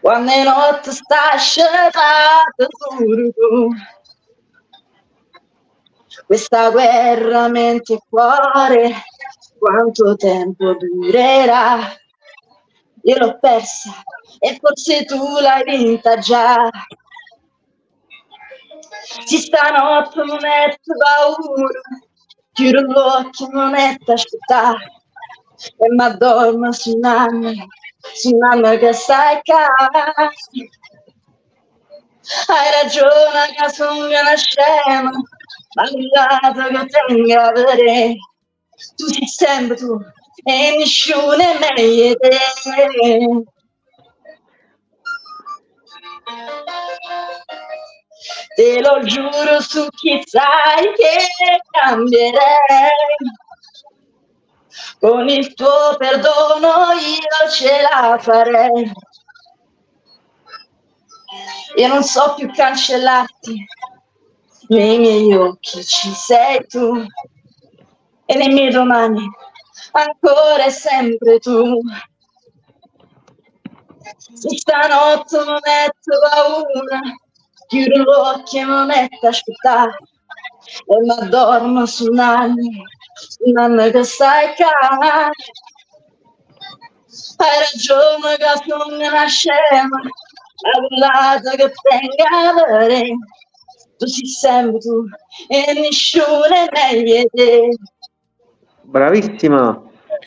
Quando è notte sta scelata tu. Questa guerra mente e cuore, quanto tempo durerà? Io l'ho persa e forse tu l'hai vinta già. Si stanotte non è paura, chiudo gli occhi non è aspettare e mi addormo su un'anima, su un'anima che stai casa. Hai ragione che sono una scema, ma che per te. Tu sei sempre tu e nessuno è meglio di te. Te lo giuro su chi sai che cambierei. Con il tuo perdono io ce la farei. Io non so più cancellarti, nei miei occhi ci sei tu e nei miei domani ancora e sempre tu. Stanotte non metto paura, chiudo gli occhi e non metto aspettare e mi addormo su un anno, un anno che stai calma. Hai ragione che sono una scema, la guardata che tenga te. Tu sei sempre tu e nessuno è meglio di te. Bravissima.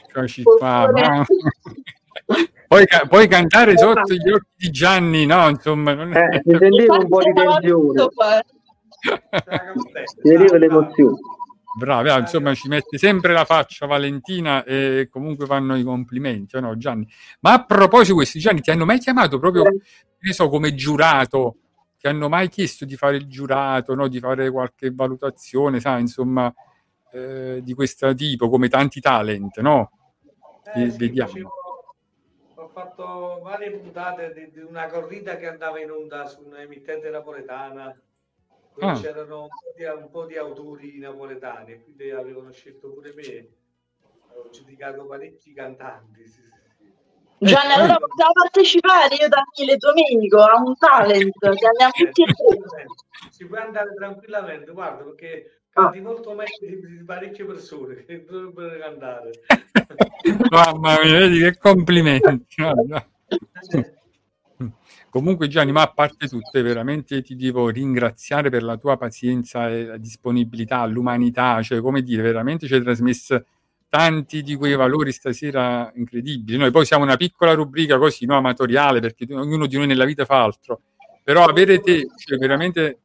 Eccoci qua. Puoi, puoi cantare sotto gli occhi di Gianni, no? Insomma, non è... Eh, mi sentivo un po' di tensione, mi vedeva l'emozione. Brava, ah, insomma ci mette sempre la faccia Valentina e comunque fanno i complimenti, o no Gianni? Ma a proposito di questi Gianni, ti hanno mai chiamato proprio, che ne so, come giurato? Ti hanno mai chiesto di fare il giurato, no? Di fare qualche valutazione, sai, insomma, eh, di questo tipo, come tanti talent, no? Eh, sì, Vediamo. facevo- fatto varie puntate di, di una corrida che andava in onda su un'emittente napoletana dove Ah. c'erano un po, di, un po' di autori napoletani e quindi avevano scelto pure me. Ho giudicato parecchi cantanti. sì, sì, sì. Gianni, allora possiamo partecipare io, Daniele e Domenico a un talent che andiamo tutti e tre. Si può andare tranquillamente, guarda, perché Ah. canti molto meglio di, di parecchie persone che dovrebbero cantare. Mamma mia, vedi che complimenti. Comunque Gianni, ma a parte tutte, veramente ti devo ringraziare per la tua pazienza e la disponibilità, l'umanità, cioè come dire, veramente ci hai trasmesso tanti di quei valori stasera incredibili. Noi poi siamo una piccola rubrica così, no, amatoriale, perché ognuno di noi nella vita fa altro, però avere te, cioè, veramente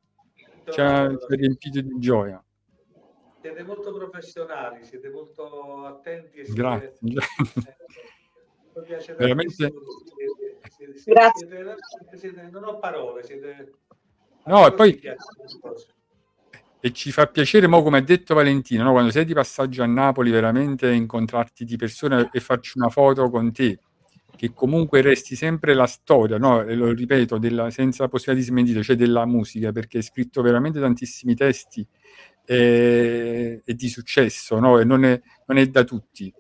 ci ha, ci ha riempito di gioia. Siete molto professionali, siete molto attenti e siete, Grazie. Eh, mi piace Veramente-. Siete- siete- Grazie. siete non ho parole, siete... No, e poi-. E ci fa piacere, mo, come ha detto Valentino, no? quando sei di passaggio a Napoli, veramente incontrarti di persona e farci una foto con te, che comunque resti sempre la storia, no? E lo ripeto, della, senza possibilità di smentire, cioè della musica, perché hai scritto veramente tantissimi testi e, e di successo, no? E non è, non è da tutti.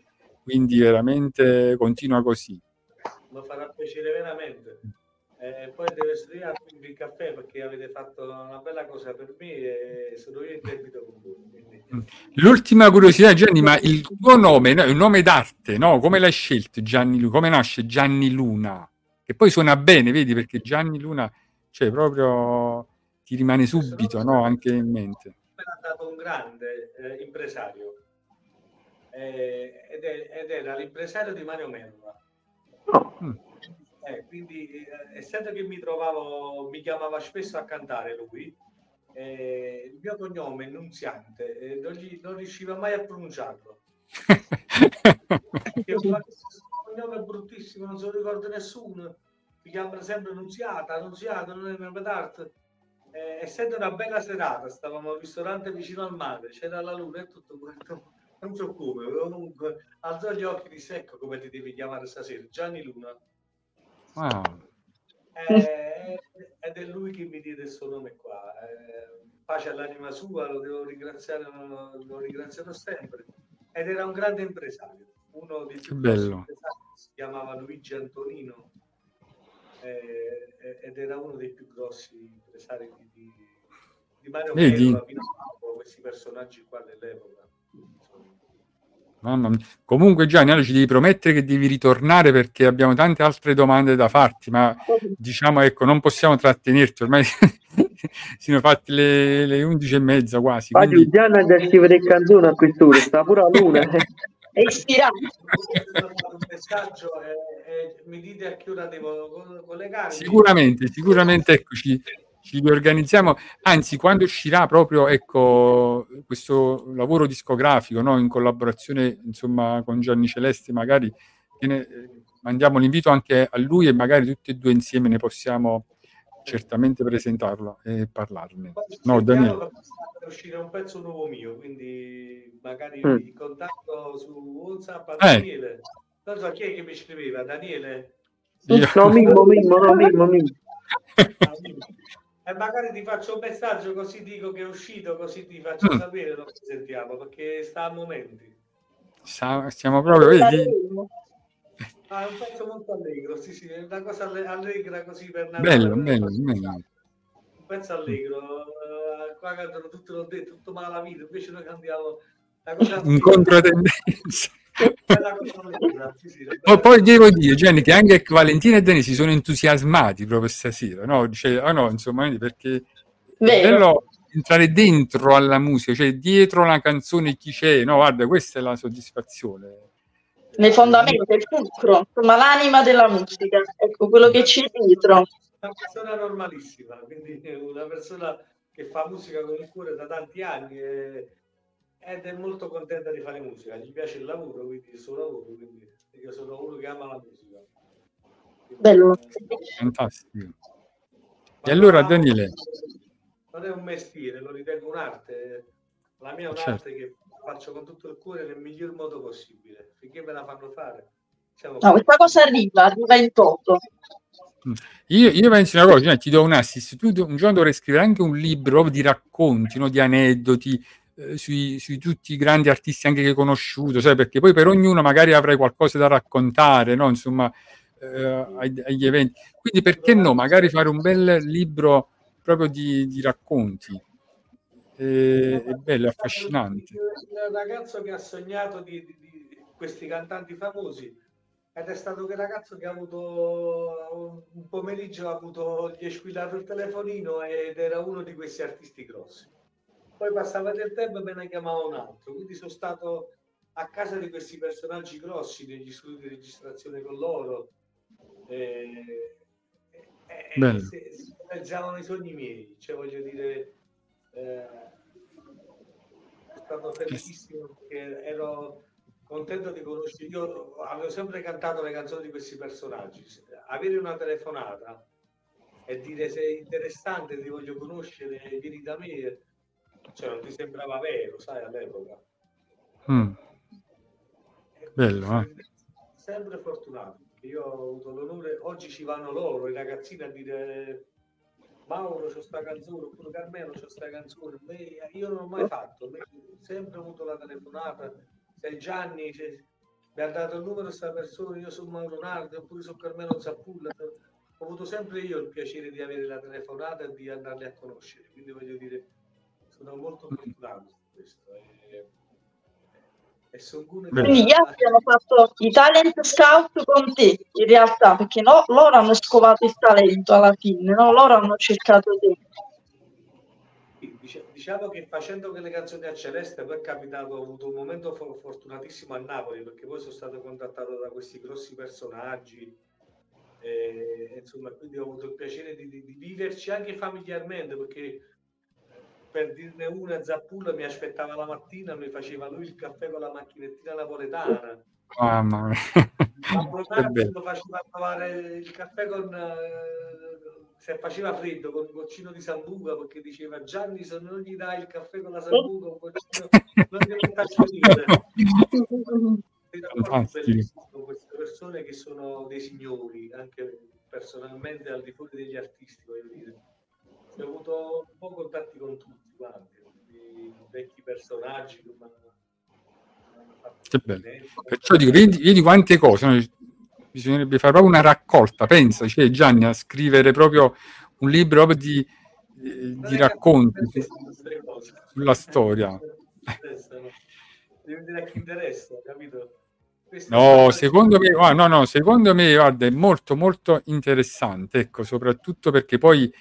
Quindi veramente continua così. mi farà piacere veramente. Eh, poi deve studiare il caffè perché avete fatto una bella cosa per me e sono io in debito con voi. quindi- L'ultima curiosità, Gianni, ma il tuo nome no, è un nome d'arte, no? Come l'hai scelto Gianni Luna? Come nasce Gianni Luna? Che poi suona bene, vedi, perché Gianni Luna, cioè proprio ti rimane subito, no? Anche in mente. Stato un grande eh, impresario eh, ed, è- ed era l'impresario di Mario Merla. No, Eh, quindi, eh, essendo che mi trovavo, mi chiamava spesso a cantare lui, eh, il mio cognome, Nunziante, non, gli- non riusciva mai a pronunciarlo. Questo cognome bruttissimo, non se lo ricorda nessuno. Mi chiamano sempre Nunziata, Nunziata, non è una d'arte. Eh, essendo una bella serata, stavamo al ristorante vicino al mare, c'era la luna e tutto quanto. Non so come, comunque alzò gli occhi e disse ecco come ti devi chiamare stasera, Gianni Luna. Ah, Eh, ed è lui che mi diede il suo nome qua. Eh, pace all'anima sua, lo devo ringraziare, lo, lo ringrazierò sempre. Ed era un grande impresario, uno dei più bello. impresari, si chiamava Luigi Antonino eh, ed era uno dei più grossi impresari di, di, di Mario Vedi? Paolo, questi personaggi qua dell'epoca. Mamma mia. Comunque Gianni, allora ci devi promettere che devi ritornare perché abbiamo tante altre domande da farti, ma diciamo ecco, non possiamo trattenerti, ormai si sono fatte le, le 11 e mezza quasi, Fagli quindi Gianna già scrive delle canzoni a quest'ora, sta pure a luna. È ispirato. un messaggio e, e mi dite a che ora devo co- collegarmi. sicuramente, sicuramente ecco, ci, riorganizziamo, anzi quando uscirà proprio ecco, questo lavoro discografico no, in collaborazione insomma, con Gianni Celesti, magari ne- eh, mandiamo l'invito anche a lui e magari tutti e due insieme ne possiamo certamente presentarlo e parlarne. No, Daniele. uscire un pezzo nuovo mio, quindi magari Mm. vi contatto su WhatsApp a Eh. Daniele. Non so chi è che mi scriveva, Daniele? Io- No, Mimmo, Mimmo, no, Mimmo, Mimmo. E magari ti faccio un messaggio così dico che è uscito, così ti faccio Mm. sapere, lo sentiamo, perché sta a momenti. Sa- Siamo proprio, vedi, Ah, è un pezzo molto allegro, sì sì, è una cosa alle- allegra così per Natale. bello, bello, bello. Un pezzo allegro, eh, qua cantano tutti l'ho detto, tutto malavito, invece noi cantiamo la cosa In controtendenza. Sì, sì, una Poi, devo dire, Gianni, che anche Valentina e Dani si sono entusiasmati proprio stasera, no? Dice, ah no, insomma, perché è Vero. bello entrare dentro alla musica, cioè dietro la canzone chi c'è, no? Guarda, questa è la soddisfazione. Le fondamenta, il fulcro, insomma l'anima della musica, ecco quello che c'è dietro. una persona normalissima, quindi una persona che fa musica con il cuore da tanti anni e- ed è molto contenta di fare musica, gli piace il lavoro, quindi il suo lavoro, quindi io sono uno che ama la musica. Quindi, Bello. eh, Fantastico. E allora, Daniele, Non è un mestiere, lo ritengo un'arte. La mia è Certo. un'arte che faccio con tutto il cuore nel miglior modo possibile. Finché me la fanno fare, siamo No, questa cosa arriva, arriva in toto. io, io penso una cosa, ti do un assist, tu un giorno dovrai scrivere anche un libro di racconti, no? di aneddoti, eh, sui, sui tutti i grandi artisti anche che hai conosciuto, sai, perché poi per ognuno magari avrai qualcosa da raccontare, no? Insomma, eh, agli eventi. Quindi perché no? Magari fare un bel libro proprio di, di racconti. Eh, è bello, è affascinante. Il ragazzo che ha sognato di, di- di questi cantanti famosi ed è stato quel ragazzo che ha avuto un pomeriggio, ha avuto, gli è squillato il telefonino ed era uno di questi artisti grossi. Poi passava del tempo e me ne chiamava un altro, quindi sono stato a casa di questi personaggi grossi negli studi di registrazione con loro e, e- e si realizzavano i sogni miei, cioè voglio dire, eh, sono stato felicissimo perché ero contento di conoscere, io avevo sempre cantato le canzoni di questi personaggi, avere una telefonata e dire sei interessante, ti voglio conoscere, vieni da me, cioè non ti sembrava vero, sai, all'epoca. Mm. Bello, eh? Sempre fortunato. Io ho avuto l'onore, oggi ci vanno loro, i ragazzini, a dire Mauro c'ho sta canzone, oppure Carmelo c'ho sta canzone. Me- io non ho mai fatto, me- ho sempre avuto la telefonata. Se Gianni se- mi ha dato il numero questa persona, io sono Mauro Nardi, oppure sono Carmelo Zappulla. Ho avuto sempre io il piacere di avere la telefonata e di andarli a conoscere. Quindi voglio dire, sono molto fortunato su questo. E, Quindi gli altri hanno fatto i talent scout con te, in realtà, perché no, loro hanno scovato il talento alla fine, no? Loro hanno cercato te. Diciamo che facendo quelle canzoni a Celeste poi è capitato, ho avuto un momento fo- fortunatissimo a Napoli perché poi sono stato contattato da questi grossi personaggi e insomma quindi ho avuto il piacere di, di- di viverci anche familiarmente perché per dirne una Zappulla mi aspettava la mattina, mi faceva lui il caffè con la macchinettina napoletana. Mamma mia. Lo faceva trovare il caffè con eh, se faceva freddo con un goccino di sambuca perché diceva Gianni se non gli dai il caffè con la sambuca un goccino non ti ridere Fantastico. bellissimi con queste persone che sono dei signori anche personalmente al di fuori degli artisti voglio dire. Ho avuto un po' contatti con tutti quindi vecchi personaggi che hanno fatto. Perciò dico, vedi, vedi quante cose, no? bisognerebbe fare proprio una raccolta, pensa, cioè, Gianni, a scrivere proprio un libro proprio di, eh, di racconti sulla storia. Mi interessano. Devi dire a chi interessa, capito? Queste No, secondo me, ah, no, no, secondo me, guarda, è molto, molto interessante, ecco, soprattutto perché poi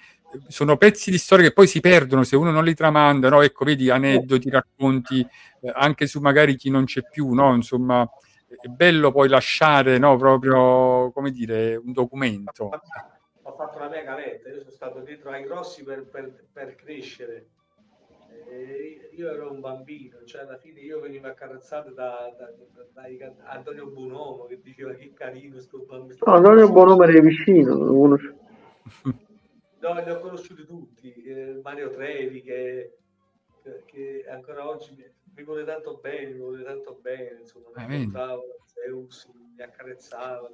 sono pezzi di storia che poi si perdono se uno non li tramanda, no? Ecco, vedi, aneddoti, racconti, eh, anche su magari chi non c'è più, no? Insomma, è bello poi lasciare, no, proprio, come dire, un documento. ho fatto la mia gavetta, io sono stato dietro ai grossi per, per- per crescere. E io ero un bambino, cioè alla fine io venivo accarezzato da, da- da- can- Antonio Bonomo che diceva che carino sto bambino. No, Antonio Buonome era vicino, conosco. No, li ho conosciuti tutti, eh, Mario Trevi che, che- ancora oggi mi, mi vuole tanto bene, mi vuole tanto bene, insomma, mi Ah, vedi. portava Zeus, mi accarezzava.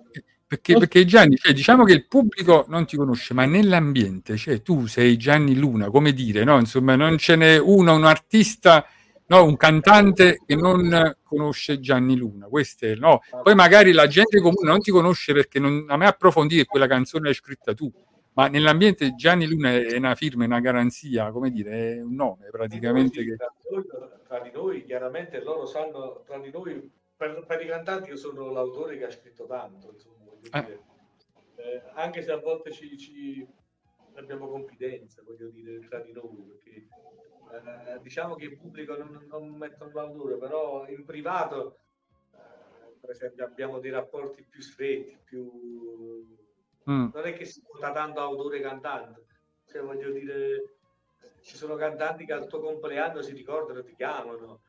Perché, perché Gianni, cioè, diciamo che il pubblico non ti conosce, ma nell'ambiente, cioè tu sei Gianni Luna, come dire, no? Insomma, non ce n'è uno, un artista, no? un cantante che non conosce Gianni Luna. Questo è, no? Poi magari la gente comune non ti conosce perché non ha mai approfondito che quella canzone l'hai scritta tu, ma nell'ambiente Gianni Luna è una firma, è una garanzia, come dire, è un nome praticamente che... Tra di, noi, tra di noi, chiaramente loro sanno, tra di noi, per, per i cantanti io sono l'autore che ha scritto tanto, insomma, voglio dire. Eh, anche se a volte ci, ci abbiamo confidenza, voglio dire, tra di noi, perché eh, diciamo che in pubblico non, non mettono l'autore, però in privato, eh, per esempio, abbiamo dei rapporti più stretti, più... Mm. Non è che si vota tanto autore-cantante, cioè voglio dire, ci sono cantanti che al tuo compleanno si ricordano, ti chiamano,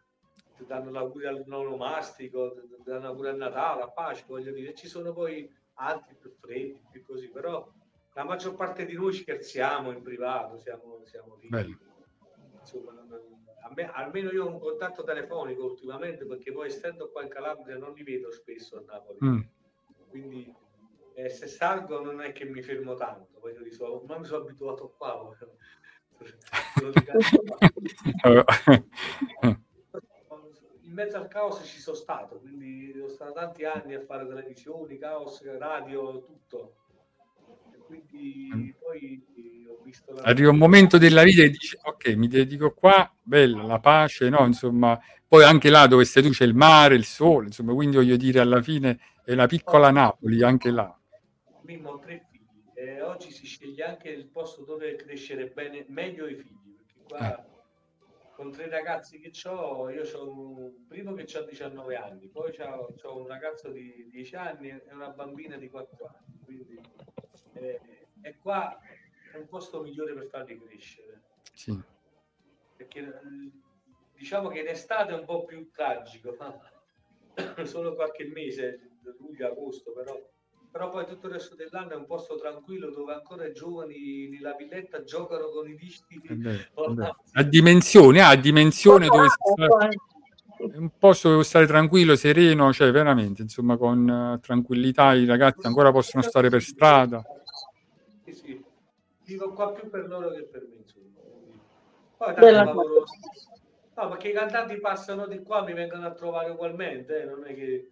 ti danno l'augurio al nonomastico, ti danno l'augurio a Natale, a Pasqua, voglio dire, ci sono poi altri più freddi, più così, però la maggior parte di noi scherziamo in privato, siamo, siamo lì. Insomma, me- almeno io ho un contatto telefonico ultimamente perché poi essendo qua in Calabria non li vedo spesso a Napoli, Mm. quindi eh, se salgo non è che mi fermo tanto, voglio dire, ormai mi sono abituato qua. In mezzo al caos ci sono stato, quindi sono stato tanti anni a fare televisioni, caos, radio, tutto. E quindi poi ho visto la... Arriva un momento della vita che dici, ok, mi dedico qua, bella, la pace, no? Insomma, poi anche là dove stai tu c'è il mare, il sole, insomma, quindi voglio dire, alla fine è la piccola Napoli, anche là. Mimmo ho tre figli e oggi si sceglie anche il posto dove crescere bene, meglio i figli, perché qua con tre ragazzi che ho, io ho un primo che ha 19 anni, poi ho un ragazzo di 10 anni e una bambina di 4 anni, quindi eh, e qua è un posto migliore per farli crescere, Sì. perché eh, diciamo che in estate è un po' più tragico, solo qualche mese, luglio, agosto, però però poi tutto il resto dell'anno è un posto tranquillo dove ancora i giovani nella villetta giocano con i dischi. A dimensione, ah, a dimensione dove si sta, Poi- è un posto dove stare tranquillo, sereno, cioè veramente, insomma, con eh, tranquillità i ragazzi ancora possono stare per strada. Sì, sì. Vivo qua più per loro che per me, insomma. Poi tanto lavoro... No, perché i cantanti passano di qua, mi vengono a trovare ugualmente, eh, non è che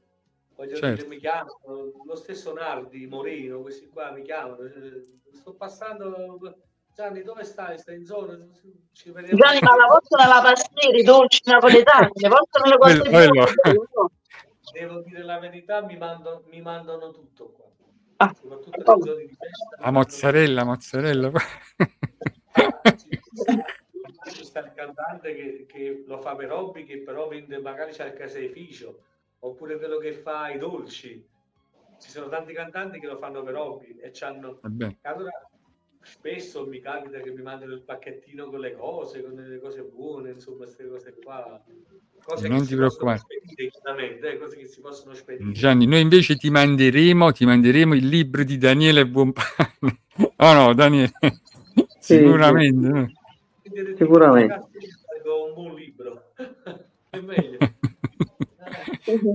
voglio Certo. dire, mi chiamano, lo stesso Nardi, Moreno, questi qua mi chiamano, eh, sto passando, Gianni dove stai? Stai in zona? Ci vediamo. Gianni, ma la vostra la pastieri, dolci napoletani, le vostre le cose Quello- più quello. Devo dire la verità, mi, mando- mi mandano tutto qua. Ah, Soprattutto oh. nei giorni di festa. La mozzarella, mozzarella. Ci sta il cantante che, che lo fa per hobby, che però vende magari c'è il caseificio, oppure quello che fa i dolci. Ci sono tanti cantanti che lo fanno per hobby e c'hanno Vabbè. allora spesso mi capita che mi mandano il pacchettino con le cose, con le cose buone, insomma, queste cose qua. Cose Non che ti si preoccupare. possono spedire, chiaramente, eh, cose che si possono spedire. Gianni, noi invece ti manderemo, ti manderemo il libro di Daniele Buonpane. Oh no, Daniele, sicuramente. Quindi, Sicuramente. ragazzi, leggo un buon libro. è meglio.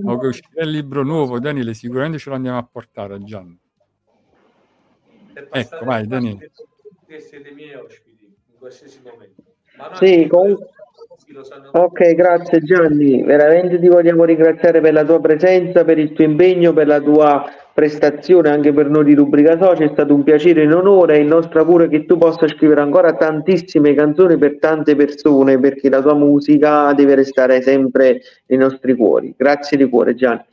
O che uscirà il libro nuovo, Daniele, sicuramente ce lo andiamo a portare a Gianni. Ecco, vai, Daniele. siete tutti e siete miei ospiti. qualsiasi momento. Ma no, Sì, comunque- Ok, grazie Gianni, veramente ti vogliamo ringraziare per la tua presenza, per il tuo impegno, per la tua prestazione anche per noi di Rubrica Soci, è stato un piacere e un onore, è il nostro augurio che tu possa scrivere ancora tantissime canzoni per tante persone, perché la tua musica deve restare sempre nei nostri cuori. Grazie di cuore Gianni.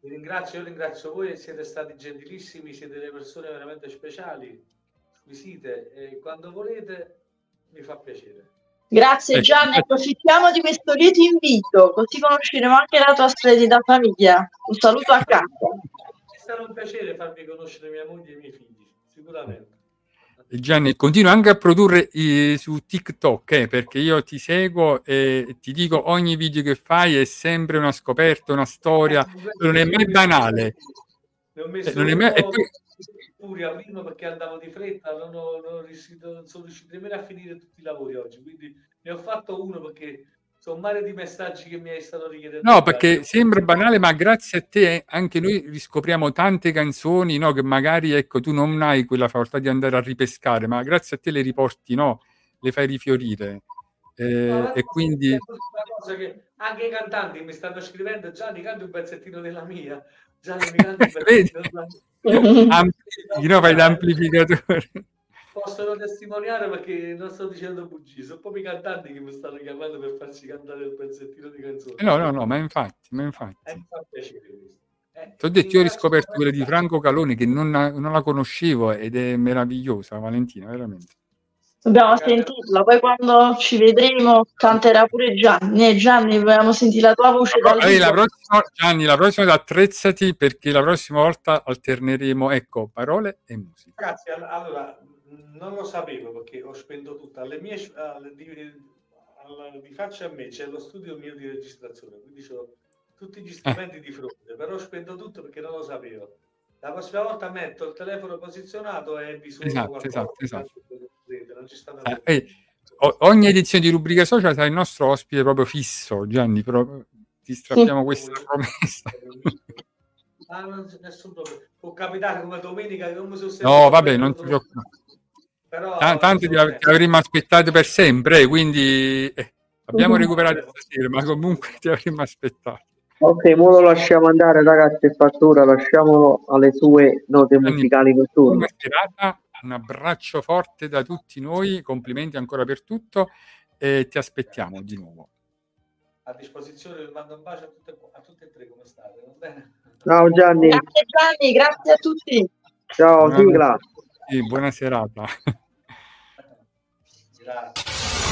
Vi ringrazio, io ringrazio voi, siete stati gentilissimi, siete delle persone veramente speciali, squisite e quando volete mi fa piacere. Grazie Ecco. Gianni, approfittiamo di questo lieto invito, così conosceremo anche la tua splendida famiglia. Un saluto a casa. È stato un piacere farvi conoscere mia moglie e i miei figli, sicuramente. E Gianni, continua anche a produrre eh, su TikTok, eh, perché io ti seguo e ti dico ogni video che fai è sempre una scoperta, una storia, non è mai banale. Ne ho messo Eh, non è mai- e poi- furia prima perché andavo di fretta, non, ho, non, riuscito, non sono riuscito nemmeno a finire tutti i lavori oggi, quindi ne ho fatto uno perché sono un mare di messaggi che mi hai stato richiedendo. No, perché sembra banale, ma grazie a te anche noi riscopriamo tante canzoni no, che magari ecco, tu non hai quella facoltà di andare a ripescare, ma grazie a te le riporti, no? le fai rifiorire. Eh, No, e quindi anche i cantanti mi stanno scrivendo Gianni canti un pezzettino della mia Gianni mi canti un Vedi? pezzettino della mia amplifichi, no? fai da amplificatore. possono testimoniare perché non sto dicendo bugie sono proprio i cantanti che mi stanno chiamando per farci cantare il pezzettino di canzone Eh, No, no, no, ma infatti, ma infatti. e questo Eh, Ti ho detto, io ho riscoperto quella di Franco Caloni che non, non la conoscevo ed è meravigliosa, Valentina, veramente. Dobbiamo sentirla, poi quando ci vedremo canterà pure Gianni. Eh, Gianni, vogliamo sentire la tua voce Allora, la vivo. prossima, Gianni, la prossima volta attrezzati perché la prossima volta alterneremo, ecco, parole e musica. Ragazzi, all- allora, non lo sapevo perché ho spento tutto. Alle mie, alle- di, alla- di faccia a me c'è lo studio mio di registrazione, quindi ho tutti Eh. gli strumenti di fronte, però ho spento tutto perché non lo sapevo. La prossima volta metto il telefono posizionato e vi suono Esatto, qualcosa. esatto, esatto. Non ci stanno Eh, ehi, o- ogni edizione di rubrica social sarà il nostro ospite proprio fisso, Gianni, però ti strappiamo questa promessa. Ah, non c'è nessun problema. Può capitare come domenica che non mi sono sentito No, vabbè, non ti preoccupare. Però Ta- Tanto ti, av- ti avremmo aspettato per sempre, eh, quindi eh, abbiamo recuperato stasera, ma comunque ti avremmo aspettato. Ok, ora lo lasciamo andare ragazzi, è ora, lasciamolo alle sue note musicali notturne. Un abbraccio forte da tutti noi, complimenti ancora per tutto e ti aspettiamo di nuovo. a disposizione, vi mando un bacio a tutte, a tutte e tre come state, va bene? Ciao Gianni, Grazie Gianni, grazie a tutti. ciao, Buona- sigla. sì, buona serata. Grazie.